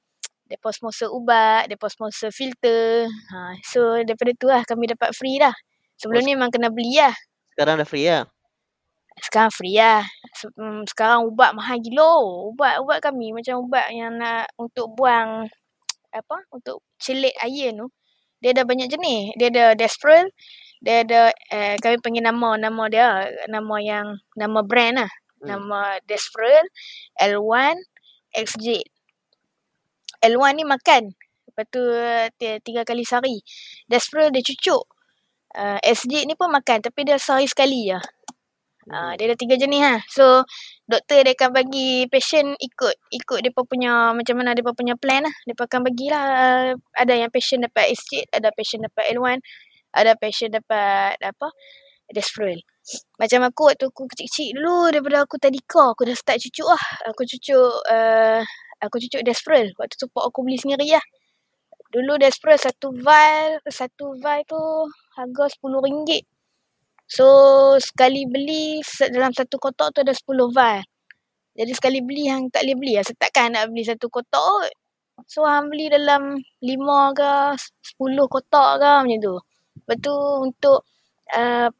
Depa sponsor ubat, depa sponsor filter. Ha, so daripada tu lah kami dapat free dah. Sebelum Oh, ni memang kena beli lah. Sekarang dah free lah. Sekarang free lah. Mm, Sekarang ubat mahal gila. Ubat-ubat kami macam ubat yang nak untuk buang apa? Untuk celit iron tu. Dia ada banyak jenis. Dia ada Desprol. Dia ada eh, kami panggil nama nama dia nama yang nama brand lah. Hmm. Nama Desprol, L1, XJ. L1 ni makan. Lepas tu eh, ti- tiga kali sehari. Desprol dia cucuk. Uh, SJ ni pun makan tapi dia sehari sekali je. Uh, dia ada tiga jenis lah. So, doktor dia akan bagi patient ikut. Ikut dia punya, macam mana dia punya plan lah. Dia akan bagilah. Uh, ada yang patient dapat SJ, ada patient dapat L1, ada patient dapat apa, Desprol. Macam aku waktu aku kecil-kecil dulu, daripada aku tadika, aku dah start cucuk lah. Aku cucuk, uh, aku cucuk Desprol. Waktu tu pak aku beli sendiri lah. Dulu Desprol satu vial, satu vial tu harga RM10. So, sekali beli dalam satu kotak tu ada 10 vial. Jadi sekali beli hang tak boleh beli lah. Setakkan nak beli satu kotak kot. So, hang beli dalam 5 ke 10 kotak ke macam tu. Lepas tu untuk uh,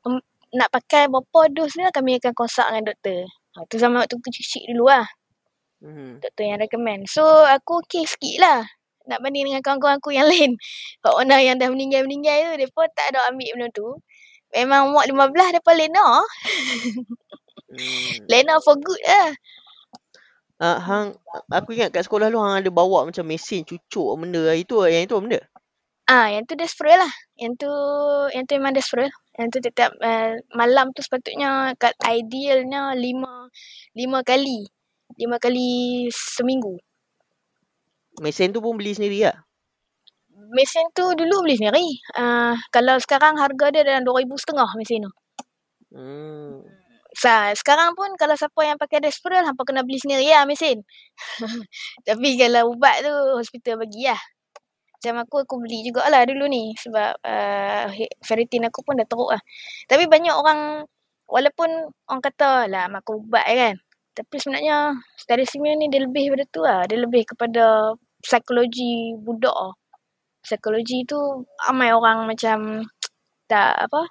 nak pakai berapa dos ni lah kami akan consult dengan doktor. Ha, tu zaman waktu kecil-kecil dulu lah. Hmm. Doktor yang recommend. So, aku okey sikit lah. Nak banding dengan kawan-kawan aku yang lain. Kak mana yang dah meninggal-meninggal tu, mereka tak ada ambil benda tu. Memang umur 15 mereka lena. Hmm. Lena for good lah. Ah, hang aku ingat kat sekolah lu hang ada bawa macam mesin cucuk benda itu yang itu benda? Ah, yang tu Desprol lah. Yang tu, yang tu memang Desprol. Yang tu tetap uh, malam tu sepatutnya kat idealnya lima, lima kali. Lima kali seminggu. Mesin tu pun beli sendiri lah. Mesin tu dulu beli sendiri. Uh, kalau sekarang harga dia dalam RM2,500 mesin tu. Hmm. Sa, sekarang pun kalau siapa yang pakai Desprol, hampa kena beli sendiri lah mesin. Tapi kalau ubat tu, hospital bagi lah. Macam aku, aku beli jugalah dulu ni. Sebab uh, ferritin aku pun dah teruk lah. Tapi banyak orang, walaupun orang kata lah makan ubat kan. Tapi sebenarnya, thalassemia ni dia lebih pada tu lah. Dia lebih kepada psikologi budak lah. Psikologi tu, ramai orang macam tak apa,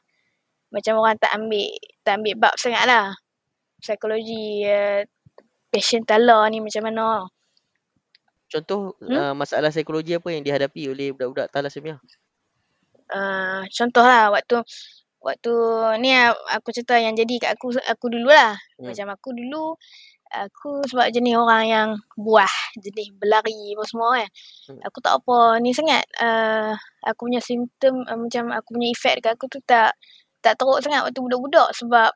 macam orang tak ambil tak ambil bab sangat lah. Psikologi uh, patient tala ni macam mana. Contoh Hmm? uh, masalah psikologi apa yang dihadapi oleh budak-budak? Uh, contoh lah waktu waktu ni aku cerita yang jadi kat aku aku dulu lah. Hmm. Macam aku dulu aku sebab jenis orang yang buah, jenis berlari apa semua kan. Hmm. Aku tak apa ni sangat. Uh, aku punya simptom uh, macam aku punya efek dekat aku tu tak tak teruk sangat waktu budak-budak sebab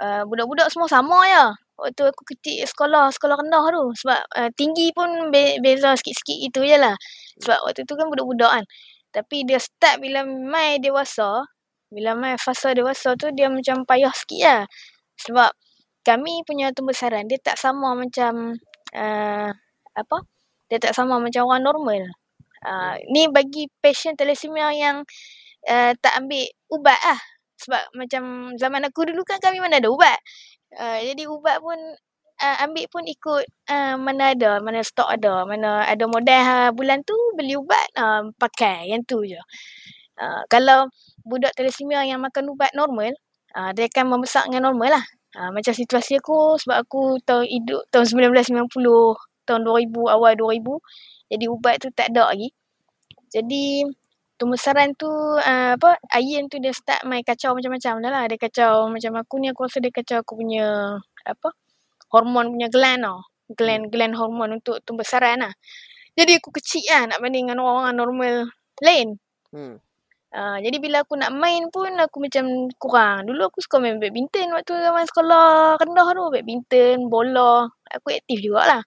uh, budak-budak semua sama je. Waktu aku kecil sekolah, sekolah rendah tu. Sebab uh, tinggi pun be- beza sikit-sikit itu je lah. Sebab waktu tu kan budak-budak kan. Tapi dia start bila mai dewasa, bila mai fasa dewasa tu dia macam payah sikit lah. Sebab kami punya pembesaran dia tak sama macam uh, apa? Dia tak sama macam orang normal. Uh, ni bagi patient thalassemia yang uh, tak ambil ubat lah. Sebab macam zaman aku dulu kan kami mana ada ubat. Uh, jadi ubat pun uh, ambil pun ikut uh, mana ada, mana stok ada, mana ada modal uh, bulan tu beli ubat uh, pakai yang tu je. Uh, kalau budak thalassemia yang makan ubat normal, uh, dia akan membesar dengan normal lah. Uh, macam situasi aku sebab aku tahun hidup tahun 1990, tahun 2000, awal 2000. Jadi ubat tu tak ada lagi. Jadi pembesaran tu uh, apa iron tu dia start main kacau macam-macam dah lah. Dia kacau macam aku ni aku rasa dia kacau aku punya apa hormon punya gland tau. Gland gland hormon untuk pembesaran lah. Jadi aku kecil lah nak banding dengan orang normal lain. Hmm. Uh, jadi bila aku nak main pun aku macam kurang. Dulu aku suka main badminton waktu zaman sekolah rendah tu. Badminton, bola. Aku aktif jugalah.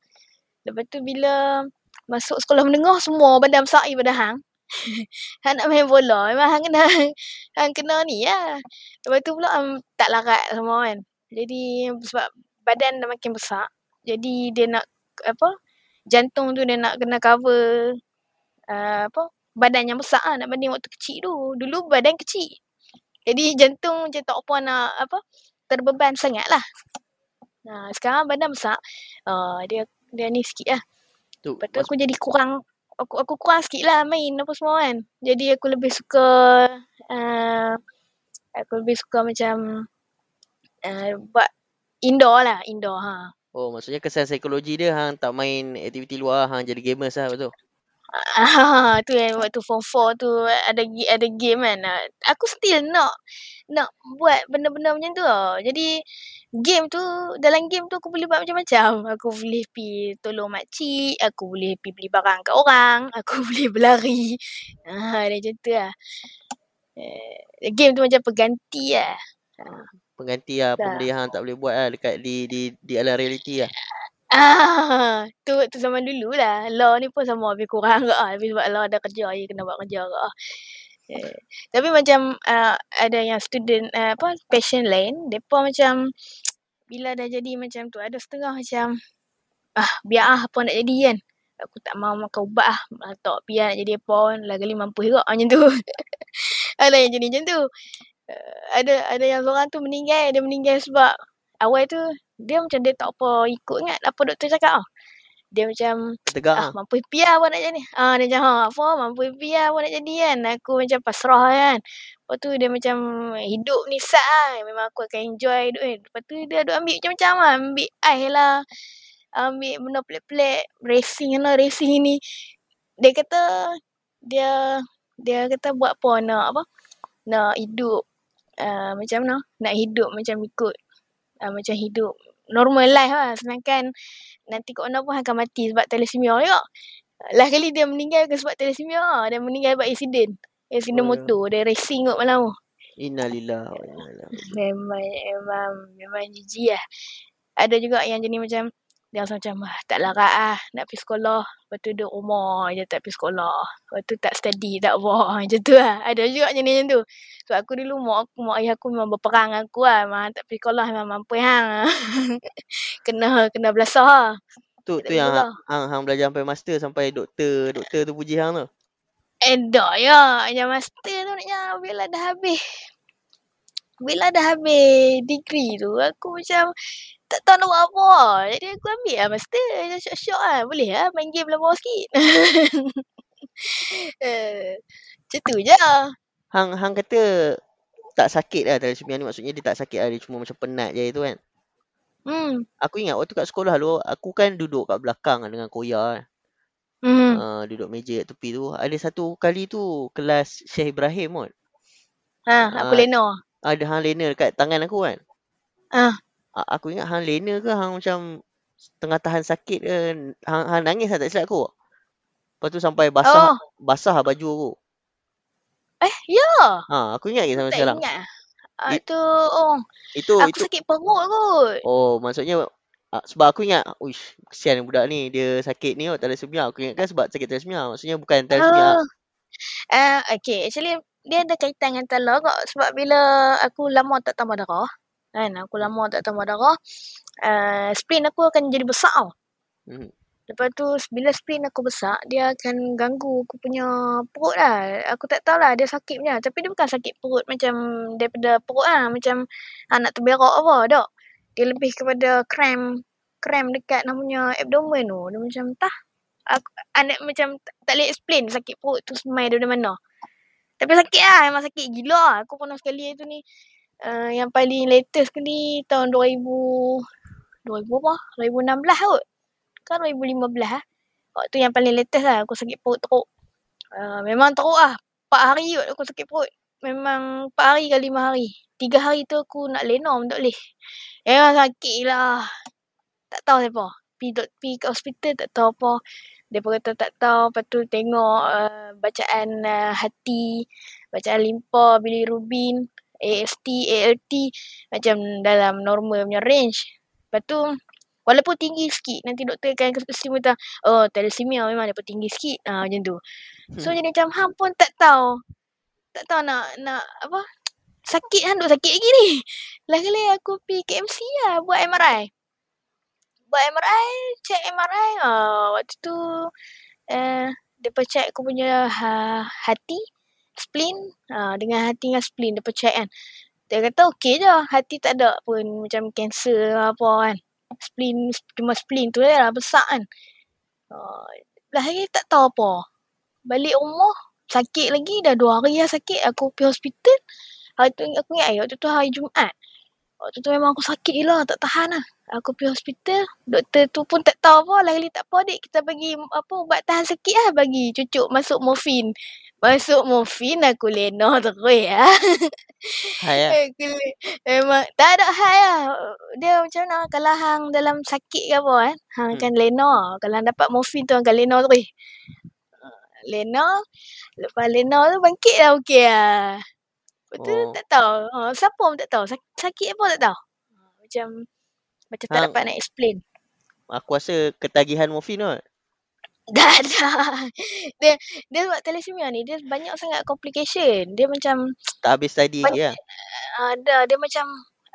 Lepas tu bila masuk sekolah menengah semua badan besar daripada hang. hang nak main bola. Memang hang kena, hang kena ni lah. Lepas tu pula um, tak larat semua kan. Jadi sebab badan dah makin besar. Jadi dia nak apa jantung tu dia nak kena cover uh, apa badan yang besar lah nak banding waktu kecil tu. Dulu badan kecil. Jadi jantung macam tak apa nak apa terbeban sangat lah. Nah, sekarang badan besar. Uh, dia dia ni sikit lah. Tu, Lepas tu aku jadi kurang aku aku kurang sikit lah main apa semua kan. Jadi aku lebih suka uh, aku lebih suka macam uh, buat indoor lah, indoor ha. Oh, maksudnya kesan psikologi dia hang tak main aktiviti luar, hang jadi gamers lah betul. Ah, tu yang waktu form 4 tu ada ada game kan. Aku still nak nak buat benda-benda macam tu tau. Jadi game tu dalam game tu aku boleh buat macam-macam. Aku boleh pi tolong makcik, aku boleh pi beli barang kat orang, aku boleh berlari. Ah, dia macam tu lah. Eh, game tu macam pengganti lah. Ah. Pengganti lah Tak. benda yang tak boleh buat lah dekat di di di alam realiti lah. Ah, tu tu zaman dulu lah. Law ni pun sama lebih kurang ke ah. Tapi sebab law ada kerja, je kena buat kerja ke ah. Eh, tapi macam uh, ada yang student uh, apa passion lain, depa macam bila dah jadi macam tu ada setengah macam ah biar ah apa nak jadi kan. Aku tak mau makan ubat ah. Ah, Tak biar nak jadi apa pun lagi mampu juga macam tu. ada yang jadi macam tu. Uh, ada ada yang seorang tu meninggal, dia meninggal sebab awal tu dia macam dia tak apa ikut ingat apa doktor cakap ah. Dia macam Tegak ah ah. mampu piar apa nak jadi. Ah dia macam ha apa mampu piar apa nak jadi kan. Aku macam pasrah kan. Lepas tu dia macam hidup ni sat lah. Memang aku akan enjoy hidup ni. Lepas tu dia duk ambil macam-macam lah. Ambil ais lah. Ambil benda pelik-pelik. Racing lah racing ni. Dia kata dia dia kata buat apa nak apa. Nak hidup uh, macam mana. Nak hidup macam ikut. Uh, macam hidup normal life lah. Sedangkan nanti kat mana pun akan mati sebab thalassemia juga. Last kali dia meninggal bukan sebab thalassemia lah. Dia meninggal sebab accident. Accident Oh, ya. motor. Dia racing kot malam tu. Innalillah wa inna ilaihi Memang, memang, memang jijik lah. Ada juga yang jenis macam, dia rasa macam, ah, tak larat ah, nak pergi sekolah. Lepas tu duduk rumah je tak pergi sekolah. Lepas tu tak study, tak apa. Macam tu lah. Ada juga jenis macam tu. Sebab aku dulu, mak aku, mak ayah aku memang berperang aku lah. Memang tak pergi sekolah, memang mampu hang. kena, kena belasah lah. Tu Tak tu yang hang, hang hang belajar sampai master sampai doktor doktor tu puji hang tu. Eh dah ya. Yang master tu naknya bila dah habis. Bila dah habis degree tu aku macam tak tahu nak buat apa. Jadi aku ambil lah master. Macam Syok-syok lah. Boleh lah main game lawa sikit. eh, macam tu je. Hang hang kata tak sakit lah thalassemia ni maksudnya dia tak sakit lah dia cuma macam penat je tu kan. Hmm. Aku ingat waktu kat sekolah dulu aku kan duduk kat belakang dengan Koya kan. Hmm. Uh, duduk meja kat tepi tu. Ada satu kali tu kelas Syekh Ibrahim kot. Ha, aku Ah. lena. Ada hang lena dekat tangan aku kan. Ah. A- Aku ingat hang lena ke hang macam tengah tahan sakit ke hang, hang nangis lah tak silap aku. Lepas tu sampai basah Oh. basah baju aku. Eh, ya. Ha, aku ingat lagi sampai Tak sekarang. ingat. Ah, It- tu, oh. Itu Aku itu sakit perut kot. oh maksudnya ah, sebab aku ingat uish kesian budak ni dia sakit ni oh thalassemia. Aku ingat kan sebab sakit thalassemia. Maksudnya bukan thalassemia. Oh. Uh, okay, actually dia ada kaitan dengan talak kot sebab bila aku lama tak tambah darah, kan, aku lama tak tambah darah, uh, spleen aku akan jadi besar tau. Hmm. Lepas tu bila spleen aku besar, dia akan ganggu aku punya perut lah. Aku tak tahulah dia sakit punya. Tapi dia bukan sakit perut macam daripada perut lah. Macam ha, nak terberak apa, tak. Dia lebih kepada cramp, cramp dekat namanya abdomen tu. Dia macam tah. Aku, anak macam tak, tak boleh explain sakit perut tu semai daripada mana. Tapi sakit lah. Memang sakit gila lah. Aku pernah sekali tu ni. Uh, yang paling latest sekali tahun 2000 2000 apa? 2016 kot. Kan 2015 lah. Waktu yang paling latest lah aku sakit perut teruk. Uh, memang teruk lah. 4 hari kot aku sakit perut. Memang 4 hari ke 5 hari. 3 hari tu aku nak pun tak boleh. Memang sakit lah. Tak tahu siapa. Pergi, dok- pergi ke hospital tak tahu apa. Dia pun kata tak tahu. Lepas tu tengok uh, bacaan uh, hati. Bacaan limpa, bilirubin, AST, ALT. Macam dalam normal punya range. Lepas tu Walaupun tinggi sikit Nanti doktor akan kasi kata Oh thalassemia memang dia pun tinggi sikit ah, Macam tu So Hmm. jadi macam Hang pun tak tahu Tak tahu nak Nak apa Sakit hang duk sakit lagi ni Last kali aku pergi KMC lah Buat MRI Buat MRI Check MRI ah, Waktu tu uh, Dia check aku punya ha, hati, spleen. Ha, dengan hati dengan spleen dia check kan. Dia kata okey je. Hati tak ada pun macam kanser apa kan. Spleen, cuma spleen tu lah besar kan. Uh, lahir tak tahu apa. Balik rumah, sakit lagi. Dah dua hari lah sakit. Aku pergi hospital. Hari tu aku ingat waktu tu hari Jumaat. Waktu tu memang aku sakit lah. Tak tahan lah. Aku pergi hospital. Doktor tu pun tak tahu apa. Lagi tak apa adik. Kita bagi apa ubat tahan sakit lah. Bagi cucuk masuk morfin. Masuk morfin aku lena terus ya. Hai lah. Memang tak ada hai lah. Dia macam mana kalau hang dalam sakit ke apa kan. Hang hmm. kan lena. Kalau hang dapat morfin tu hang kan lena terus. Lena. Lepas Lena tu bangkit lah okey lah. Betul oh. tak tahu. Ha, siapa pun tak tahu. Sakit apa tak tahu. Macam macam tak dapat nak explain. Aku rasa ketagihan morfin tu. Dah dah. Dia dia buat thalassemia ni dia banyak sangat complication. Dia macam tak habis tadi ya. Ada dia macam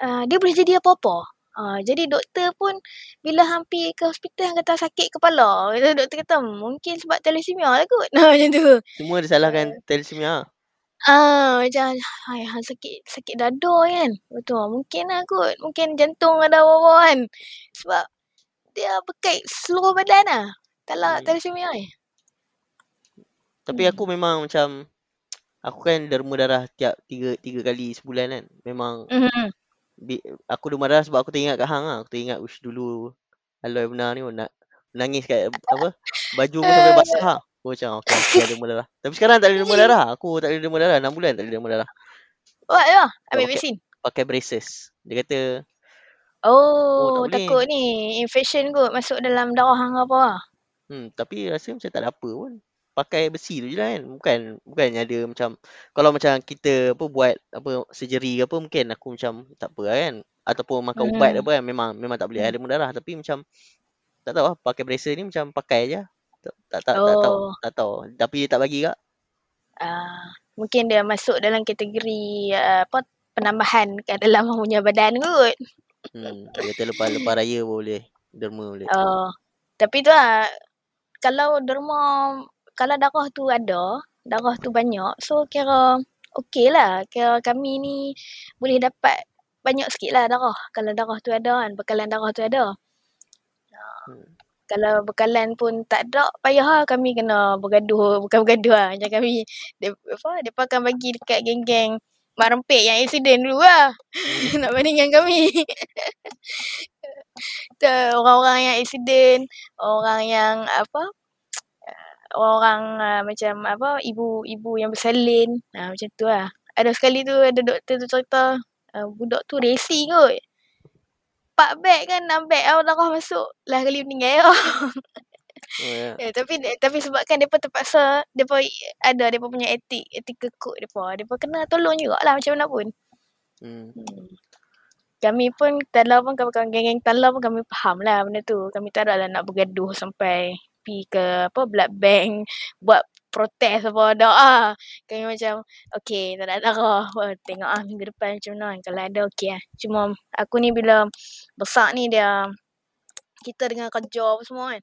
uh, dia boleh jadi apa-apa. Uh, jadi doktor pun bila hampir ke hospital kata sakit kepala. Doktor kata mungkin sebab thalassemia lah kot. Nah, macam tu. Semua disalahkan uh, thalassemia. Ah, macam hai sakit sakit dada kan. Betul. Mungkin lah kot. Mungkin jantung ada apa-apa kan. Sebab dia berkait seluruh badan lah. Tak lah, hmm. thalassemia ni. Tapi hmm. aku memang macam aku kan derma darah tiap tiga tiga kali sebulan kan. Memang hmm. bi, aku derma darah sebab aku teringat kat hang lah. Aku teringat ush dulu Aloy benar ni nak nangis kat apa baju pun sampai basah. Aku macam okay, aku ada demam darah. Tapi sekarang tak ada demam darah. Aku tak ada demam darah. 6 bulan tak ada demam darah. Buat ya? Ambil vaksin? Pakai braces. Dia kata. Oh, oh tak takut ni. Infection kot masuk dalam darah hang apa lah. Hmm, tapi rasa macam tak ada apa pun. Pakai besi tu je lah kan. Bukan, bukan ada macam. Kalau macam kita apa buat apa surgery ke apa mungkin aku macam tak apa lah kan. Ataupun makan hmm. ubat apa kan. Memang memang tak boleh hmm. ada demam darah. Tapi macam tak tahu lah. Pakai braces ni macam pakai je tak tak oh. tak tahu tak tahu. Tapi dia tak bagi kak? Uh, mungkin dia masuk dalam kategori uh, apa penambahan kat dalam punya badan kot. Hmm kata lepas lepas raya boleh derma boleh. Oh tapi tu lah kalau derma kalau darah tu ada darah tu banyak so kira okey lah. Kira kami ni boleh dapat banyak sikit lah darah. Kalau darah tu ada kan bekalan darah tu ada. Hmm kalau bekalan pun tak ada, payah lah kami kena bergaduh. Bukan bergaduh lah. Macam kami, dia, apa, dia akan bagi dekat geng-geng mak rempik yang accident dulu lah. Nak bandingkan kami. orang-orang yang accident, orang yang apa, orang uh, macam apa, ibu-ibu yang bersalin. Uh, macam tu lah. Ada sekali tu, ada doktor tu cerita, uh, budak tu racing kot empat beg kan enam beg awak darah masuk lah kali meninggal oh, yeah. yeah, tapi tapi sebabkan depa terpaksa depa ada depa punya etik etik kekut depa depa kena tolong jugalah macam mana pun hmm. hmm. kami pun talau pun kawan-kawan geng-geng talau pun kami faham lah benda tu kami tak ada lah nak bergaduh sampai pi ke apa blood bank buat protes apa ada ah. Kami macam okay tak darah. Oh, tengok ah minggu depan macam mana. Kalau ada okay lah. Cuma aku ni bila besar ni dia kita dengan kerja apa semua kan.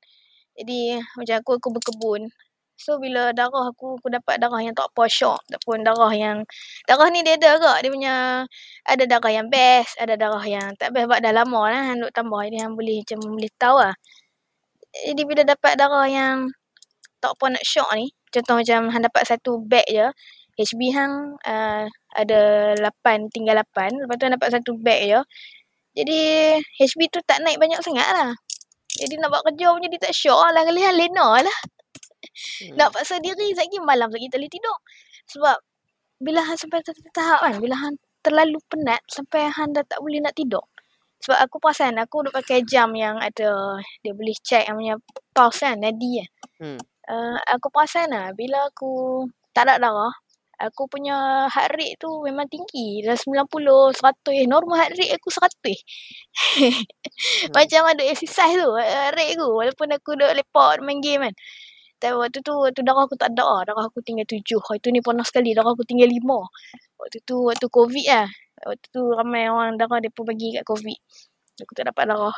Jadi macam aku aku berkebun. So bila darah aku aku dapat darah yang tak apa shock ataupun darah yang darah ni dia ada agak dia punya ada darah yang best, ada darah yang tak best sebab dah lama lah nak tambah jadi hang boleh macam boleh tahu lah. Jadi bila dapat darah yang tak apa nak shock ni, contoh macam hang dapat satu bag je HB hang uh, ada 8 tinggal 8 lepas tu hang dapat satu bag je. Jadi HB tu tak naik banyak sangat lah. Jadi nak buat kerja pun jadi tak syok lah. Kali hang lena lah. Hmm. nak paksa diri lagi malam lagi tak boleh tidur. Sebab bila hang sampai tahap kan bila hang terlalu penat sampai hang dah tak boleh nak tidur. Sebab aku perasan aku duk pakai jam yang ada dia boleh check yang punya pulse kan nadi kan. Hmm uh, aku perasan lah bila aku tak ada darah, aku punya heart rate tu memang tinggi. Dah 90, 100. Normal heart rate aku 100. hmm. Macam ada exercise tu, heart rate aku. Walaupun aku duduk lepak main game kan. Tapi waktu tu, waktu darah aku tak ada lah. Darah aku tinggal 7. Waktu ni panas sekali. Darah aku tinggal 5. Waktu tu, waktu COVID lah. Waktu tu ramai orang darah dia pun bagi kat COVID. Aku tak dapat darah.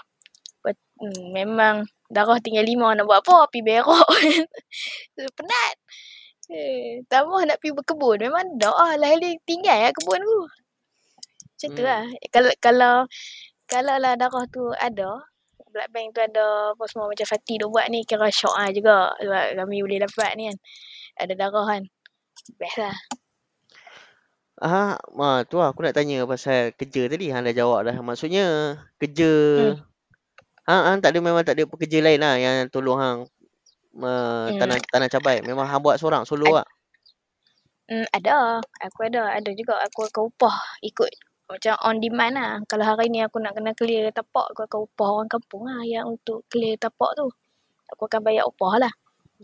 Hmm, memang darah tinggal lima nak buat apa? Pergi berak. Penat. Eh, tambah nak pergi berkebun. Memang dah lah. Hari tinggal lah kebun tu. Macam tu Hmm. lah. Eh, Kalau, kalau, kalau lah darah tu ada, blood bank tu ada apa semua macam Fatih tu buat ni kira syok lah juga. Sebab kami boleh dapat ni kan. Ada darah kan. Best lah. Ah, ma, tu lah aku nak tanya pasal kerja tadi. Hang dah jawab dah. Maksudnya kerja Hmm. Hang, hang tak ada memang tak ada pekerja lain lah yang tolong hang uh, Hmm. tanam tanam cabai. Memang hang buat seorang solo Ad- lah. Hmm, ada. Aku ada. Ada juga aku akan upah ikut macam on demand lah. Kalau hari ni aku nak kena clear tapak, aku akan upah orang kampung lah yang untuk clear tapak tu. Aku akan bayar upah lah.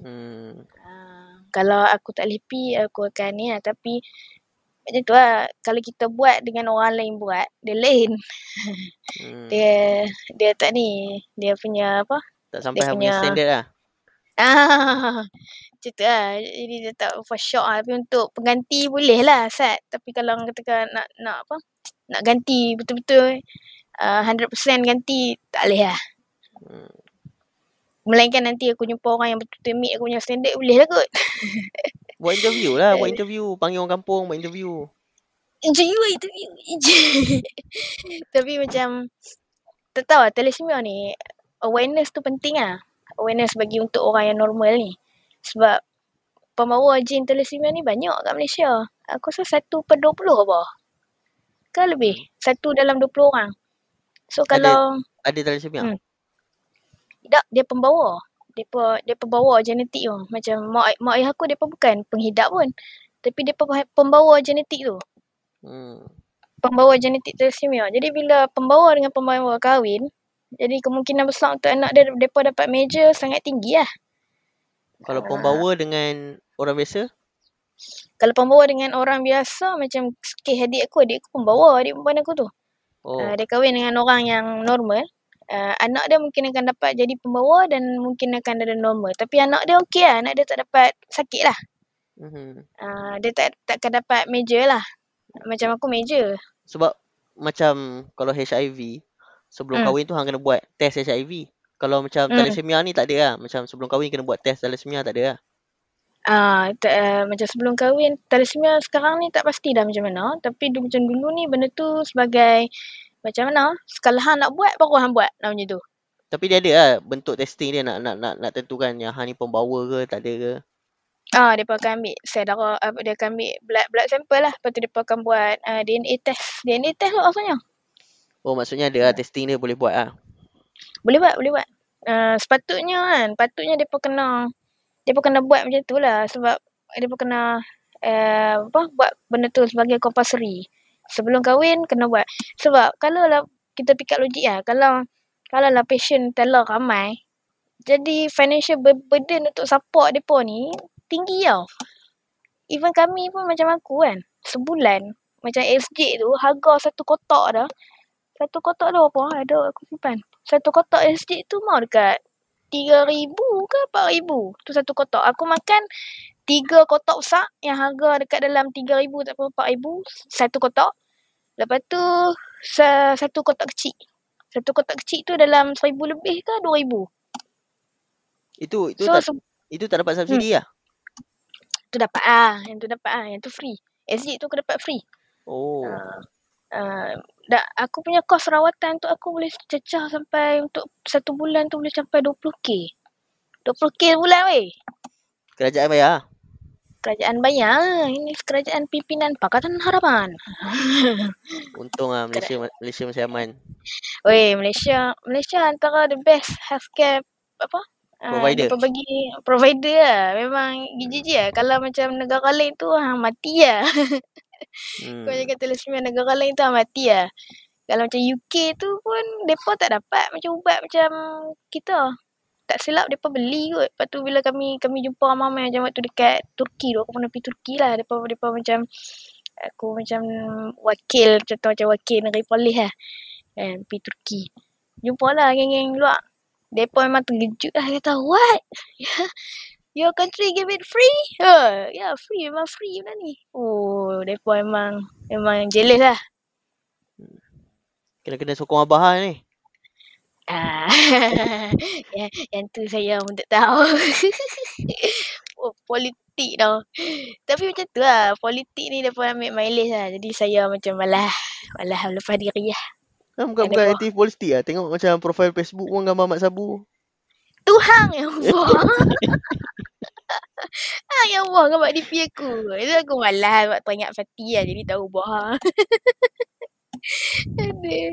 Hmm. Uh, kalau aku tak boleh pi, aku akan ni lah. Tapi macam tu lah. Kalau kita buat dengan orang lain buat, dia lain. hmm. Dia dia tak ni. Dia punya apa? Tak sampai Dia punya standard lah. Ah, macam tu lah. Jadi dia tak for shock lah. Tapi untuk pengganti boleh lah Sat. Tapi kalau orang katakan nak nak apa? Nak ganti betul-betul uh, 100% ganti tak boleh lah. Hmm. Melainkan nanti aku jumpa orang yang betul-betul meet aku punya standard boleh lah kot. Buat interview lah, buat interview. Panggil orang kampung buat interview. Interview lah interview. Tapi macam tak tahu lah thalassemia ni awareness tu penting lah. Awareness bagi untuk orang yang normal ni. Sebab pembawa jin thalassemia ni banyak kat Malaysia. Aku rasa satu per 20 apa. Kan lebih. Satu dalam 20 orang. So Ada kalau ada thalassemia. hmm, tak dia pembawa. Dia dia pembawa genetik tu. Macam mak mak ayah aku dia bukan penghidap pun. Tapi dia pembawa genetik tu. Hmm. Pembawa genetik thalassemia. Jadi bila pembawa dengan pembawa kahwin, jadi kemungkinan besar untuk anak dia depa dapat major sangat tinggi lah. Kalau Uh, pembawa dengan orang biasa, kalau pembawa dengan orang biasa macam kes adik aku, adik aku pembawa, adik perempuan aku tu. Uh, oh, dia kahwin dengan orang yang normal. Uh, anak dia mungkin akan dapat jadi pembawa dan mungkin akan ada normal. Tapi anak dia okey lah. Anak dia tak dapat sakit lah. mhm. Uh, dia tak takkan dapat major lah. Macam aku major. Sebab macam kalau HIV, sebelum Hmm. kahwin tu hang kena buat test HIV. Kalau macam Hmm. thalassemia ni tak ada lah. Macam sebelum kahwin kena buat test thalassemia tak ada lah. Ah, uh, uh, macam sebelum kahwin, thalassemia sekarang ni tak pasti dah macam mana. Tapi du, macam dulu ni benda tu sebagai macam mana? Sekali hang nak buat, baru hang buat. Lah macam tu. Tapi dia ada lah bentuk testing dia nak nak nak, nak tentukan yang hang ni pembawa ke tak ada ke. Ah, dia akan ambil sel darah, uh, dia akan ambil blood blood sample lah. Lepas tu dia akan buat uh, DNA test. DNA test tu maksudnya. Oh maksudnya ada lah testing dia boleh buat lah. Boleh buat, boleh buat. Uh, sepatutnya kan, patutnya dia kena dia kena buat macam tu lah sebab dia kena uh, apa buat benda tu sebagai compulsory. Sebelum kahwin kena buat. Sebab kalau lah kita fikir logik lah, kalau kalau lah patient telah ramai, jadi financial burden untuk support depa ni tinggi tau. Even kami pun macam aku kan, sebulan macam SJ tu harga satu kotak dah. Satu kotak dah apa? Ada aku simpan. Satu kotak SJ tu mau dekat RM3,000 ke RM4,000. Tu satu kotak. Aku makan tiga kotak besar yang harga dekat dalam RM3,000 tak apa RM4,000. Satu kotak. Lepas tu satu kotak kecil. Satu kotak kecil tu dalam RM1,000 lebih ke RM2,000. Itu itu So, tak se- itu tak dapat hmm, subsidi lah. tu dapat ah, yang tu dapat ah, yang tu free. SJ tu aku dapat free. Oh. Uh, uh, dah, aku punya kos rawatan tu aku boleh cecah sampai untuk satu bulan tu boleh sampai 20k. 20k bulan weh. Kerajaan bayar lah. Kerajaan bayar. Ini kerajaan pimpinan Pakatan Harapan. Untung lah Malaysia Malaysia masih aman. Weh, Malaysia Malaysia antara the best healthcare apa? Uh, Provider. Dia bagi provider lah. Memang gigi lah. Kalau macam negara lain tu ha, mati lah. Hmm. Kau cakap thalassemia negara lain tu ha, mati lah. Kalau macam UK tu pun mereka tak dapat macam ubat macam kita. Tak silap mereka beli kot. Lepas tu bila kami kami jumpa ramai macam waktu dekat Turki tu. Aku pernah pergi Turki lah. Mereka, mereka macam aku macam wakil contoh macam wakil negeri polis lah. Kan, pergi Turki. Jumpa lah geng-geng luar. Mereka memang terkejut lah. Kata, what? Your country give it free? Uh, ya, yeah, free. Memang free benda ni. Oh, mereka memang memang jealous lah. Kena kena sokong abah lah ni. Ah, yang, yang tu saya pun tak tahu. oh, politik tau. Tapi macam tu lah. Politik ni dapat ambil mileage lah. Jadi saya macam malah. Malah lepas diri lah. Kan bukan Ada bukan buah. aktif politik lah. Tengok macam profil Facebook pun gambar Mat Sabu. Tuhang yang buang. ah, yang buang gambar DP aku. Itu aku malas buat teringat Fatih lah. Jadi tahu buah. Aduh.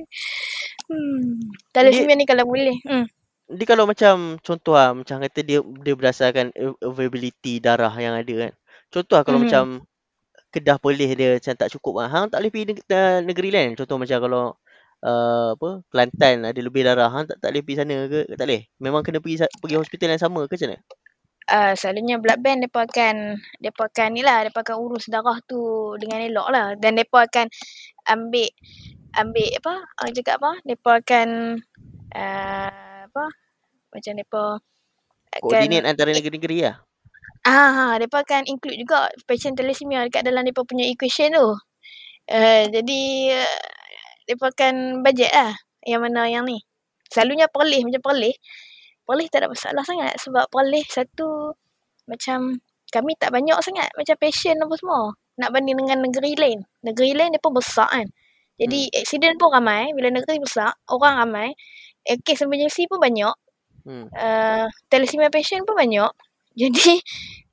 Hmm. Sembilan ni kalau boleh. Hmm. Dia kalau macam contoh lah macam kata dia dia berdasarkan av- availability darah yang ada kan. Contoh lah kalau Mhm. macam Kedah Perlis dia macam tak cukup lah. Hang tak boleh pergi uh, negeri lain. Contoh macam kalau uh, apa Kelantan ada lebih darah. Hang tak, tak boleh pergi sana ke? Tak boleh. Memang kena pergi pergi hospital yang sama ke macam mana? Uh, selalunya blood bank mereka akan mereka akan ni lah mereka akan urus darah tu dengan elok lah. Dan mereka akan ambil ambil apa orang cakap apa mereka akan uh, apa macam akan Koordinat antara negeri-negeri lah. ah ha, mereka akan include juga patient thalassemia dekat dalam mereka punya equation tu. Uh, jadi uh, mereka akan budget lah yang mana yang ni. Selalunya perlis macam perlis Perlis tak ada masalah sangat sebab Perlis satu macam kami tak banyak sangat macam passion apa semua nak banding dengan negeri lain. Negeri lain dia pun besar kan. Jadi hmm. accident pun ramai bila negeri besar, orang ramai. Eh, kes emergency pun banyak. Hmm. Uh, thalassemia patient pun banyak. Jadi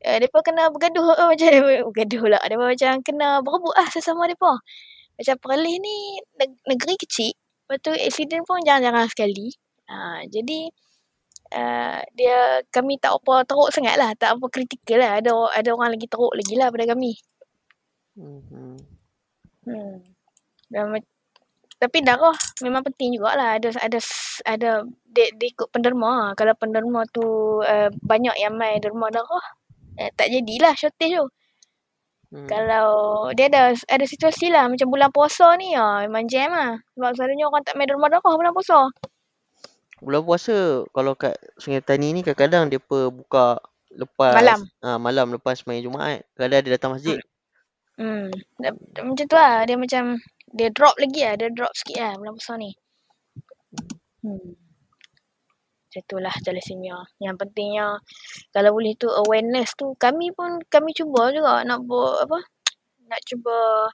uh, mereka kena bergaduh uh, macam bergaduh lah. Mereka macam kena berebut lah sesama mereka. Macam Perlis ni neg- negeri kecil. Lepas tu accident pun jarang-jarang sekali. Uh, jadi uh, dia kami tak apa teruk sangat lah. Tak apa kritikal lah. Ada ada orang lagi teruk lagi lah pada kami. Hmm. Hmm. Dan, tapi darah memang penting jugalah. Ada ada ada dia, dia ikut penderma. Kalau penderma tu uh, banyak yang main derma darah, eh, tak jadilah shortage tu. Hmm. Kalau dia ada ada situasi lah macam bulan puasa ni ah memang jam lah. Sebab selalunya orang tak main derma darah bulan puasa. Bulan puasa kalau kat Sungai Tani ni kadang-kadang dia buka lepas Malam. Ah, malam lepas main Jumaat. Kadang dia datang masjid. Hmm. Da- Macam tu lah. Dia macam dia drop lagi lah. Dia drop sikit lah bulan puasa ni. Hmm. Macam tu lah thalassemia. Yang pentingnya kalau boleh tu awareness tu kami pun kami cuba juga nak buat apa nak cuba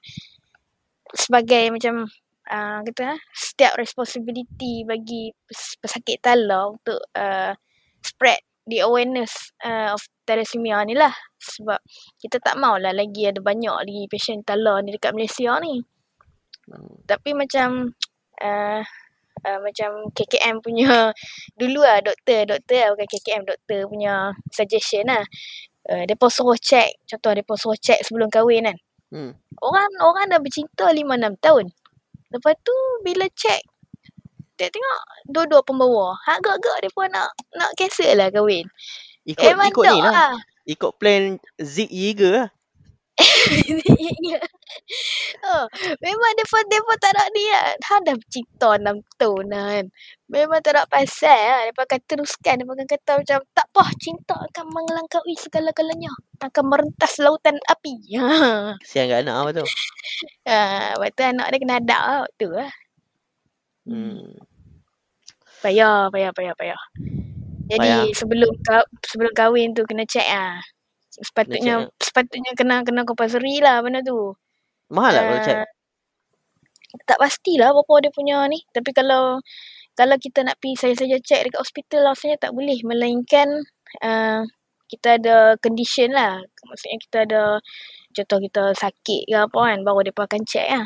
sebagai macam uh, kata ah, setiap responsibility bagi pes- pesakit tala untuk uh, spread the awareness uh, of thalassemia ni lah. Sebab kita tak maulah lagi ada banyak lagi patient tala ni dekat Malaysia ni. Hmm. tapi macam uh, uh, macam KKM punya dulu lah doktor doktor lah bukan KKM doktor punya suggestion lah. Uh, pun suruh check contoh dia pun suruh check sebelum kahwin kan. Hmm. orang orang dah bercinta 5-6 tahun lepas tu bila check dia tengok dua-dua pembawa agak-agak dia pun nak nak cancel lah kahwin Ikut Memang ikut ni lah. lah Ikut plan Zig Yeager lah. oh, memang dia pun, dia pun tak nak ni kan. Han dah bercinta 6 tahun lah kan. Memang tak nak pasal lah. Dia akan teruskan. Dia akan kata macam, tak apa, cinta akan mengelangkaui segala-galanya. Akan merentas lautan api. Ha. Kesian kat anak apa tu. Ha, lepas tu anak dia kena adak lah. Tu lah. Hmm. Payah, payah, payah, payah. Jadi Payah. sebelum ka- sebelum kahwin tu kena check lah. Sepatutnya check, sepatutnya kena kena compulsory lah benda tu. Mahal lah kalau check. Ah, tak pastilah berapa dia punya ni. Tapi kalau kalau kita nak pergi saya saja check dekat hospital rasanya tak boleh. Melainkan uh, kita ada condition lah. Maksudnya kita ada contoh kita sakit ke apa kan baru dia akan check lah.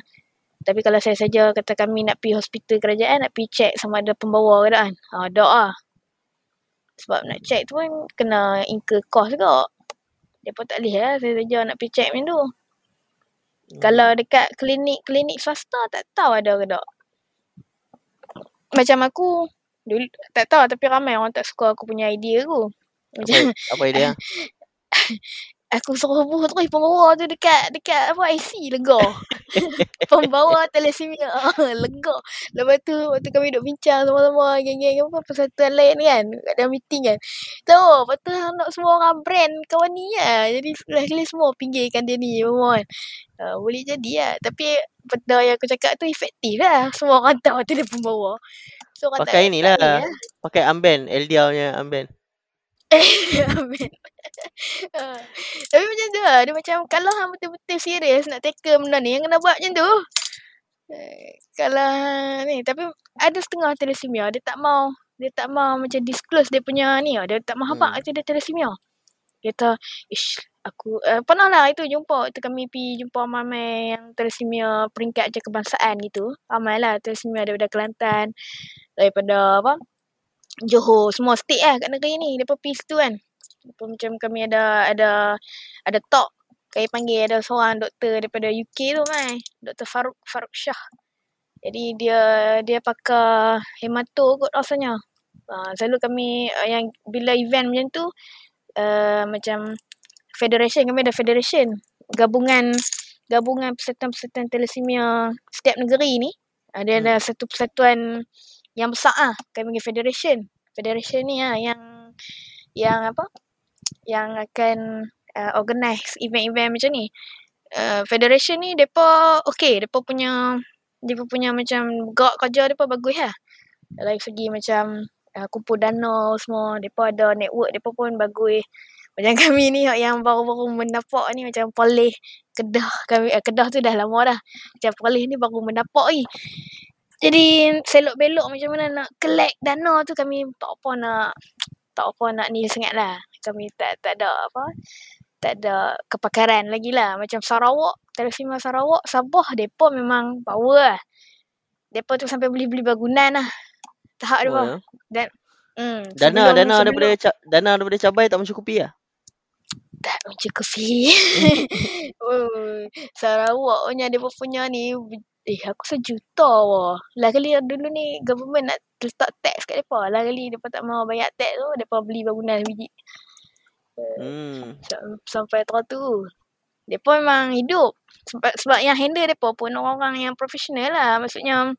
Tapi kalau saya saja kata kami nak pergi hospital kerajaan nak pergi check sama ada pembawa ke tak kan. Ha, ada lah. Sebab nak check tu pun kena incur cost juga. Dia pun tak boleh lah saya saja nak pergi check macam tu. Hmm. Kalau dekat klinik-klinik swasta tak tahu ada ke tak. Macam aku dulu tak tahu tapi ramai orang tak suka aku punya idea aku. Macam Apa, apa idea? aku suruh buat terus pembawa tu dekat dekat apa IC lega. pembawa thalassemia lega. Lepas tu waktu kami duk bincang sama-sama geng-geng apa persatuan lain kan kat dalam meeting kan. Tahu lepas tu nak semua orang brand kawan ni lah. Jadi sekali semua pinggirkan dia ni semua kan. Uh, boleh jadi lah. Tapi benda yang aku cakap tu efektif lah. Semua orang tahu tu dia pembawa. So Pakai tak, ni tak lah. ni lah. Pakai armband. Eldia punya armband. Amin. Ah. Tapi macam tu lah. Dia macam kalau hang betul-betul serius nak tackle benda ni, yang kena buat macam tu. Eh, Kalau ni. Tapi ada setengah thalassemia. Dia tak mau. Dia tak mau macam disclose dia punya ni. tau. Dia tak mau Hmm. kata dia thalassemia. Dia kata, ish, aku uh, pernah lah itu jumpa tu kami pi jumpa mamai yang thalassemia peringkat je kebangsaan gitu. Ramai lah thalassemia daripada Kelantan, daripada apa? Johor, semua state lah kat negeri ni. Depa pi situ kan. Depa macam kami ada ada ada talk. Kami panggil ada seorang doktor daripada UK tu kan. Dr. Faruk Faruk Shah. Jadi dia dia pakar hemato kot rasanya. Uh, selalu kami uh, yang bila event macam tu uh, macam federation kami ada federation gabungan gabungan persatuan-persatuan thalassemia setiap negeri ni uh, dia ada satu persatuan yang besar ah kami panggil federation federation ni ah yang yang apa yang akan uh, organize event-event macam ni. Uh, federation ni depa okey depa punya depa punya macam gerak kerja depa bagus lah. Dari segi macam uh, kumpul dana semua depa ada network depa pun bagus. Macam kami ni yang baru-baru mendapat ni macam poleh Kedah kami eh, Kedah tu dah lama dah. Macam poleh ni baru mendapat ni. Jadi selok belok macam mana nak collect dana tu kami tak apa nak tak apa nak ni sangat lah kami tak tak ada apa tak ada kepakaran lagi lah macam Sarawak Thalassemia Sarawak Sabah depa memang power lah depa tu sampai beli-beli bangunan lah tahap depa Oh, ya. dan hmm, Dana, sebelum- dana sebelum- daripada ca- dana daripada cabai tak mencukupi lah. tak mencukupi. oh, Sarawak punya dia punya ni eh aku sejuta wah. Lah kali dulu ni government nak letak tax kat depa. Lah kali depa tak mau bayar tax tu depa beli bangunan biji Hmm. Sam- sampai tahun tu. Depa memang hidup sebab sebab yang handle depa pun orang-orang yang profesional lah. Maksudnya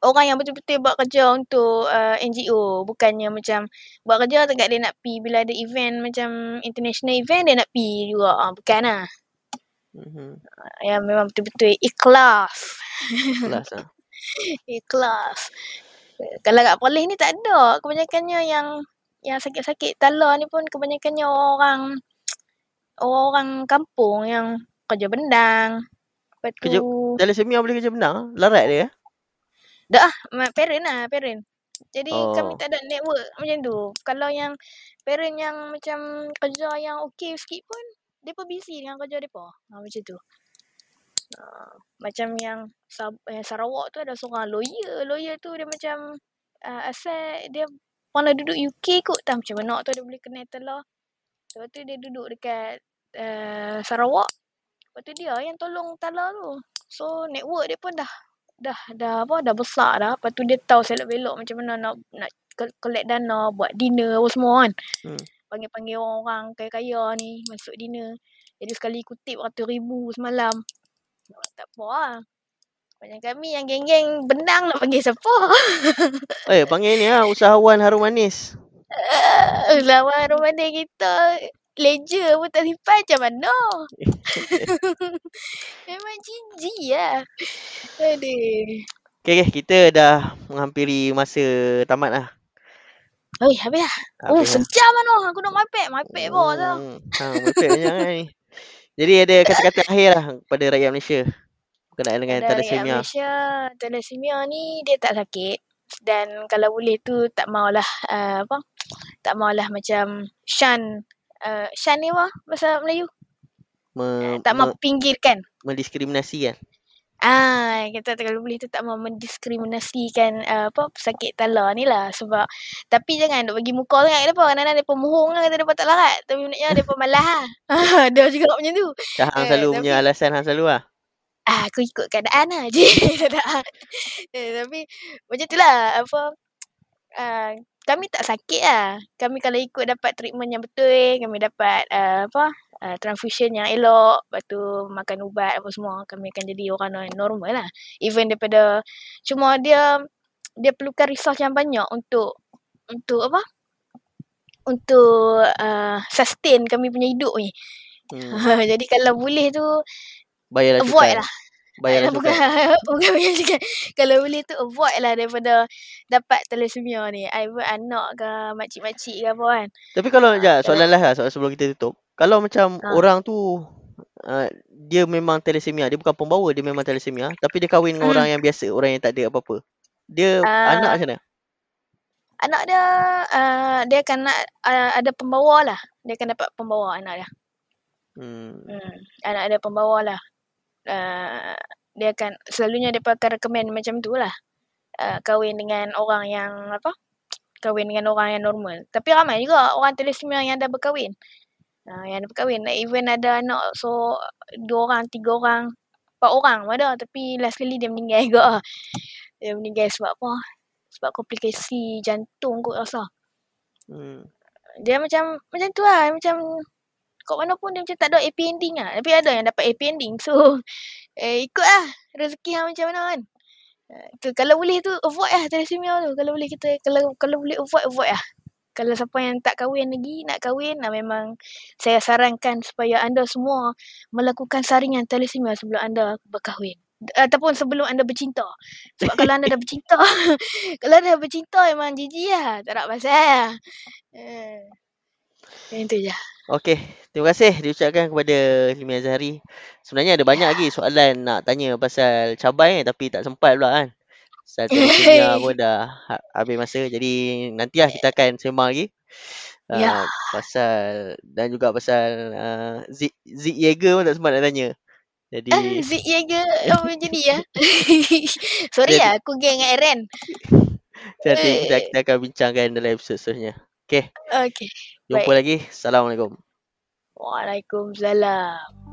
orang yang betul-betul buat kerja untuk uh, NGO bukannya macam buat kerja tegak dia nak pi bila ada event macam international event dia nak pi juga ah bukan lah Mhm. yang memang betul-betul ikhlas Kelas lah. ikhlas kalau kat polis ni tak ada kebanyakannya yang yang sakit-sakit tala ni pun kebanyakannya orang orang kampung yang kerja bendang lepas tu Kerja- Thalassemia boleh kerja benar. Larat dia. eh? Dah ah, parent lah, parent. Jadi oh. kami tak ada network macam tu. Kalau yang parent yang macam kerja yang okey sikit pun, depa busy dengan kerja depa. Ha, macam tu. Uh, macam yang, Sab- yang Sarawak tu ada seorang lawyer. Lawyer tu dia macam uh, asal dia pernah duduk UK kot tak macam mana tu dia boleh kenal telah. Lepas tu dia duduk dekat uh, Sarawak. Lepas tu dia yang tolong Tala tu. So network dia pun dah dah dah apa dah besar dah. Lepas tu dia tahu selok belok macam mana nak nak collect dana buat dinner apa semua kan. Hmm. Panggil-panggil orang-orang kaya-kaya ni masuk dinner. Jadi sekali kutip ratus ribu semalam. Tak apa lah. Macam kami yang geng-geng bendang nak panggil siapa? Eh, panggil ni lah. Usahawan harum manis. Lawan romana kita ledger pun tak simpan macam mana? Memang jijik lah. Aduh. Okay, okay. Kita dah menghampiri masa tamat lah. Oi, habis lah. Oh, Habis lah. sejam mana? Aku nak bawah tu. Hmm. Ha, mepek banyak kan ni. Jadi ada kata-kata akhir lah kepada rakyat Malaysia. Berkenaan dengan thalassemia. Malaysia, thalassemia ni dia tak sakit. Dan kalau boleh tu tak maulah uh, apa? Tak maulah macam shun uh, shun ni apa bahasa Melayu? Me, tak mau me, pinggirkan. mendiskriminasi kan. Ah, kita kalau boleh tu tak mau mendiskriminasikan uh, apa pesakit tala ni lah sebab tapi jangan duk bagi muka sangat depa kadang-kadang depa mohong kan kata depa tak larat tapi sebenarnya depa malah lah. Ada juga macam tu. Dah hang Eh, selalu tapi- punya alasan hang selalu lah. Ah, aku ikut keadaan lah je. tak. Eh, tapi macam tu lah apa uh, kami tak sakit lah. Kami kalau ikut dapat treatment yang betul, kami dapat uh, apa uh, transfusion yang elok, lepas tu makan ubat apa semua, kami akan jadi orang normal lah. Even daripada cuma dia dia perlukan resource yang banyak untuk untuk apa? Untuk uh, sustain kami punya hidup ni. Hmm. Jadi kalau boleh tu Bayarlah avoid cukai. lah. Bayaran bukan, sukan. bukan bayar sukan. Kalau boleh tu avoid lah daripada dapat thalassemia ni. Either anak ke makcik-makcik ke apa kan. Tapi kalau, Ah, ya, soalan lah, lah soalan sebelum kita tutup. Kalau macam Ah. orang tu, uh, dia memang thalassemia, dia bukan pembawa, dia memang thalassemia. Tapi dia kahwin dengan Hmm. orang yang biasa, orang yang tak ada apa-apa. Dia Ah. anak macam mana? Anak dia, uh, dia akan nak uh, ada pembawa lah. Dia akan dapat pembawa anak dia. Hmm. Hmm. Anak dia pembawa lah. Uh, dia akan, selalunya dia akan recommend macam tu lah. Uh, kahwin dengan orang yang apa? Kahwin dengan orang yang normal. Tapi ramai juga orang thalassemia yang dah berkahwin. Uh, yang dah berkahwin. Even ada anak so dua orang, tiga orang, empat orang ada. Tapi last kali dia meninggal juga. Dia meninggal sebab apa? Sebab komplikasi jantung kot rasa. Hmm. Dia macam macam tu lah. Macam kat mana pun dia macam tak ada happy ending lah. Tapi ada yang dapat happy ending. So, eh, ikut lah rezeki yang macam mana kan. Uh, tu, kalau boleh tu avoid lah thalassemia tu. Kalau boleh kita, kalau kalau boleh avoid, avoid lah. Kalau siapa yang tak kahwin lagi, nak kahwin, nah memang saya sarankan supaya anda semua melakukan saringan thalassemia sebelum anda berkahwin. Ataupun sebelum anda bercinta. Sebab kalau anda dah bercinta, kalau dah bercinta memang jijik lah. Tak nak pasal lah. Yang tu je. Okey, terima kasih diucapkan kepada Limi Azhari. Sebenarnya ada banyak lagi soalan nak tanya pasal cabai tapi tak sempat pula kan. Pasal thalassemia pun dah ha- habis masa. Jadi nantilah kita akan sembang lagi. Uh, Ya. pasal dan juga pasal uh, Zik, Zik Yeager pun tak sempat nak tanya. Jadi Ah, Zik Yeager apa jadi ya? Sorry Jadi- lah, aku geng dengan Eren. nanti kita, Eh. kita akan bincangkan dalam episod seterusnya. Okay. Jumpa Baik. lagi. Assalamualaikum. Waalaikumsalam.